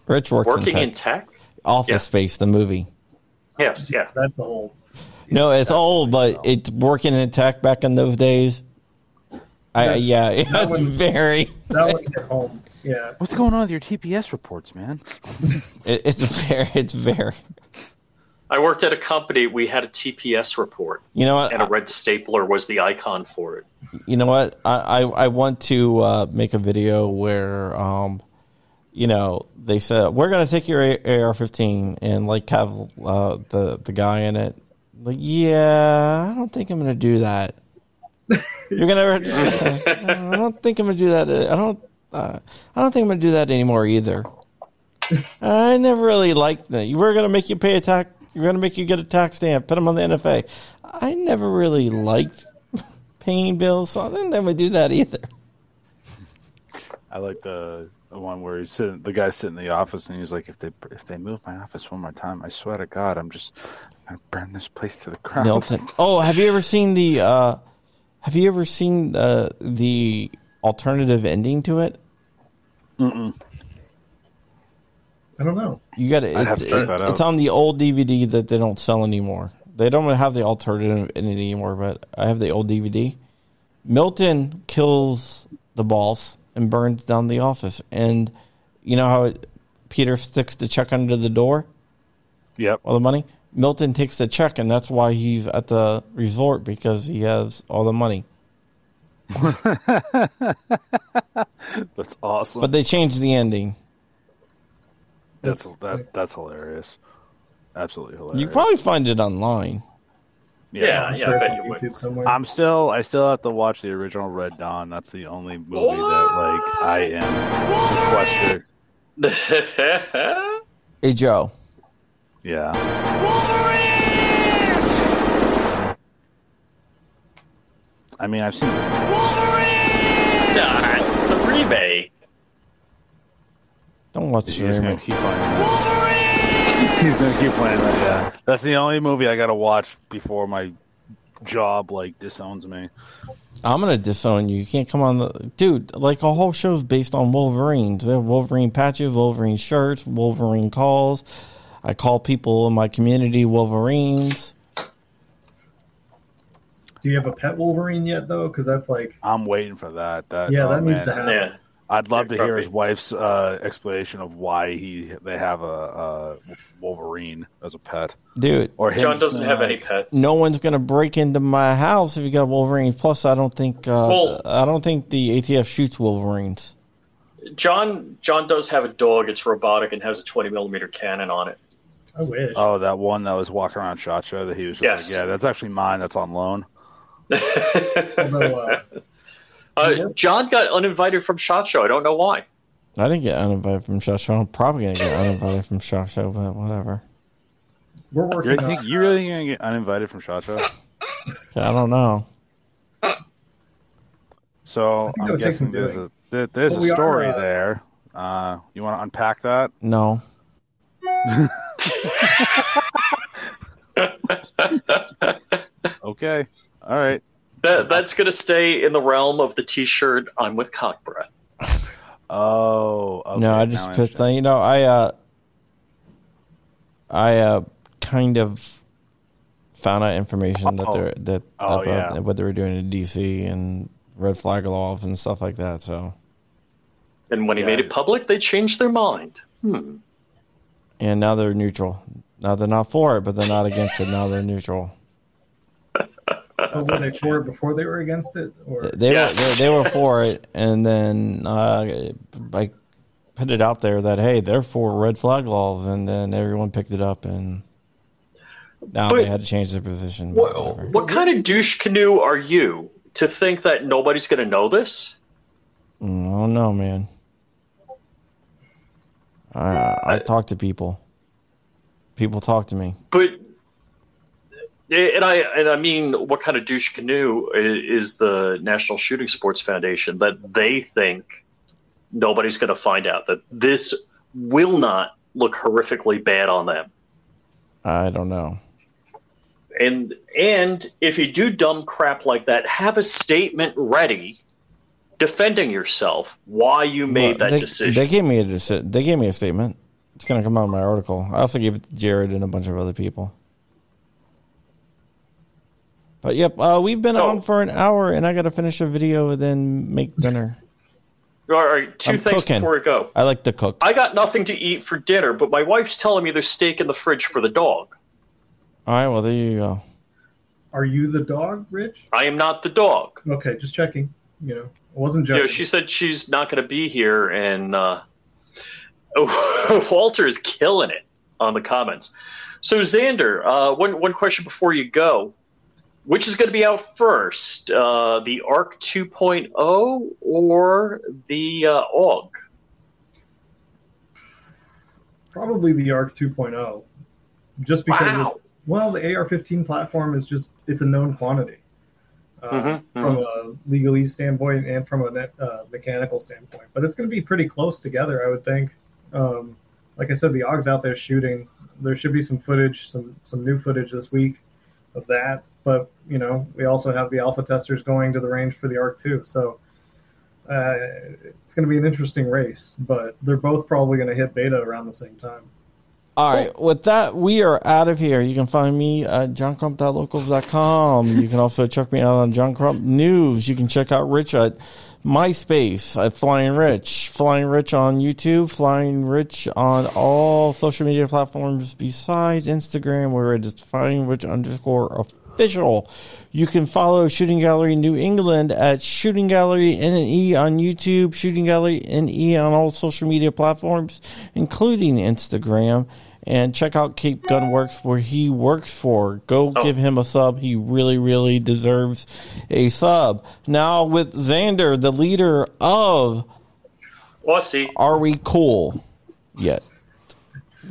Rich works
Working
in
in
tech.
tech?
Office
Yeah.
Space, the movie.
Yes, yeah.
That's old.
No, it's old, but it's working in tech back in those days. I
That's-
yeah,
that
it's
one-
very.
That one hit home. Yeah,
what's going on with your TPS reports, man?
It, it's very. It's very.
I worked at a company. We had a TPS report,
You know what?
and a red stapler was the icon for it.
you know what I, I, I want to uh, make a video where um you know they said we're gonna take your AR-15 and like have uh, the the guy in it. Like yeah I don't think I'm gonna do that. You're gonna I don't think I'm gonna do that I don't uh, I don't think I'm gonna do that anymore either. I never really liked that. We're gonna make you pay a tax we're gonna make you get a tax stamp put them on the NFA I never really liked paying bills, so I didn't ever do that either.
I like the, the one where he's sitting, the guy's sitting in the office, and he's like, "If they if they move my office one more time, I swear to God, I'm just gonna burn this place to the ground."
Milton. Oh, have you ever seen the? Uh, have you ever seen uh, the alternative ending to it?
Mm-mm.
I don't know.
You got it.
I'd have to check that
It's on the old DVD that they don't sell anymore. They don't have the alternative ending anymore, but I have the old DVD. Milton kills the boss and burns down the office, and you know how it, Peter sticks the check under the door.
Yep.
all the money. Milton takes the check, and that's why he's at the resort because he has all the money.
That's awesome.
But they changed the ending.
that's that that's hilarious. Absolutely hilarious.
You probably find it online.
Yeah,
I'm
yeah, I
it's
bet
on
you would.
YouTube somewhere.
I'm still I still have to watch the original Red Dawn. That's the only movie that like I am sequestered.
Hey Joe.
Yeah. I mean, I've seen.
Nah, the remake.
Don't watch
He's
the remake.
keep playing that. He's gonna keep playing that. Yeah, that's the only movie I gotta watch before my job like disowns me.
I'm gonna disown you. You can't come on the dude. Like a whole show's based on Wolverines. We have Wolverine patches, Wolverine shirts, Wolverine calls. I call people in my community Wolverines.
Do you have a pet Wolverine yet, though? Because that's like,
I'm waiting for that. That
yeah,
oh,
that needs
man.
to happen.
Yeah.
I'd love to hear his wife's uh, explanation of why he they have a, a Wolverine as a pet,
Dude,
or him
John doesn't have any pets.
no one's gonna break into my house if you got Wolverine. Plus, I don't think uh,
Well-
I don't think the ATF shoots Wolverines.
John John does have a dog. It's robotic and has a 20 millimeter cannon on it.
I wish.
Oh, that one that was walking around Shot Show that he was just
Yes.
like, yeah, that's actually mine. That's on loan.
Although, uh,
John got uninvited from Shot Show. I don't know why.
I didn't get uninvited from Shot Show. I'm probably gonna get uninvited from Shot Show, but whatever.
we're
You
working
really
on.
think you really gonna get uninvited from Shot Show?
I don't know.
So
I think that
I'm guessing there's
doing.
a there, there's
But
a
we are,
story
uh,
there. Uh, you want to unpack that?
No.
Okay, all right.
That that's gonna stay in the realm of the T-shirt. I'm with cock breath.
Oh, okay,
no, I just
now
pissed on. You know, I uh, I uh, kind of found out information that
Oh.
they're that
Oh,
about
yeah.
what they were doing in DC and red flag laws and stuff like that. So,
And when he
Yeah.
made it public, they changed their mind. Hmm.
and now they're neutral. Now they're not for it, but they're not against it. Now they're neutral.
Oh, were they for it before they were against it? Or
They
Yes.
were they, they were for it, and then uh, I put it out there that hey, they're for red flag laws, and then everyone picked it up, and now
But-
they had to change their position. but
What, what kind of douche canoe are you to think that nobody's gonna know this?
Mm, I don't know, man. I I talk to people. People talk to me.
But and I and I mean, what kind of douche canoe is the National Shooting Sports Foundation that they think nobody's going to find out that this will not look horrifically bad on them?
I don't know.
And and if you do dumb crap like that, have a statement ready defending yourself why you made
Well,
that
they,
decision.
They gave me a deci- they gave me a statement. It's gonna come out in my article. I also gave it to Jared and a bunch of other people. But yep, uh, we've been
Oh.
on for an hour, and I got to finish a video and then make dinner.
All right, 2
I'm
things
cooking.
before we go.
I like to cook.
I got nothing to eat for dinner, but my wife's telling me there's steak in the fridge for the dog.
All right, well there you go.
are you the dog, Rich?
I am not the dog.
Okay, just checking. You know, I wasn't
You
joking.
know, she said she's not going to be here, and uh, Walter is killing it on the comments. So, Xander, uh, one one question before you go: Which is going to be out first, uh, the Arc 2.0 or the uh, AUG?
Probably the ARC 2.0, just because.
Wow.
It, well, the AR-15 platform is just it's a known quantity. Uh,
Mhm,
From a legalese standpoint and from a net, uh, mechanical standpoint, but it's going to be pretty close together, I would think. Um, like I said, the AUG's out there shooting. There should be some footage, some some new footage this week of that. But you know, we also have the alpha testers going to the range for the ARC too. So uh, it's going to be an interesting race. But they're both probably going to hit beta around the same time.
All right, with that, we are out of here. You can find me at johncrump.locals.com. You can also check me out on John Crump News. You can check out Rich at MySpace at Flying Rich. Flying Rich on YouTube, Flying Rich on all social media platforms besides Instagram, where it is Flying Rich underscore official. You can follow Shooting Gallery New England at Shooting Gallery NE on YouTube, Shooting Gallery NE on all social media platforms, including Instagram. And check out Cape Gun Works where he works for. Go
Oh.
give him a sub. He really, really deserves a sub. Now with Xander, the leader of
Aussie.
Are We Cool? yet.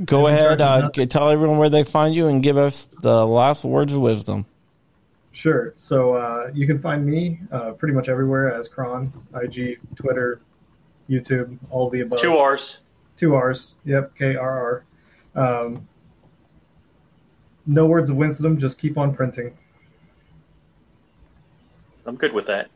Go ahead, uh, tell everyone where they find you, and give us the last words of wisdom.
Sure. So uh, you can find me uh, pretty much everywhere as Kron, IG, Twitter, YouTube, all the above.
Two R's.
Two R's. Yep. K R R. Um, no words of wisdom. Just keep on printing.
I'm good with that.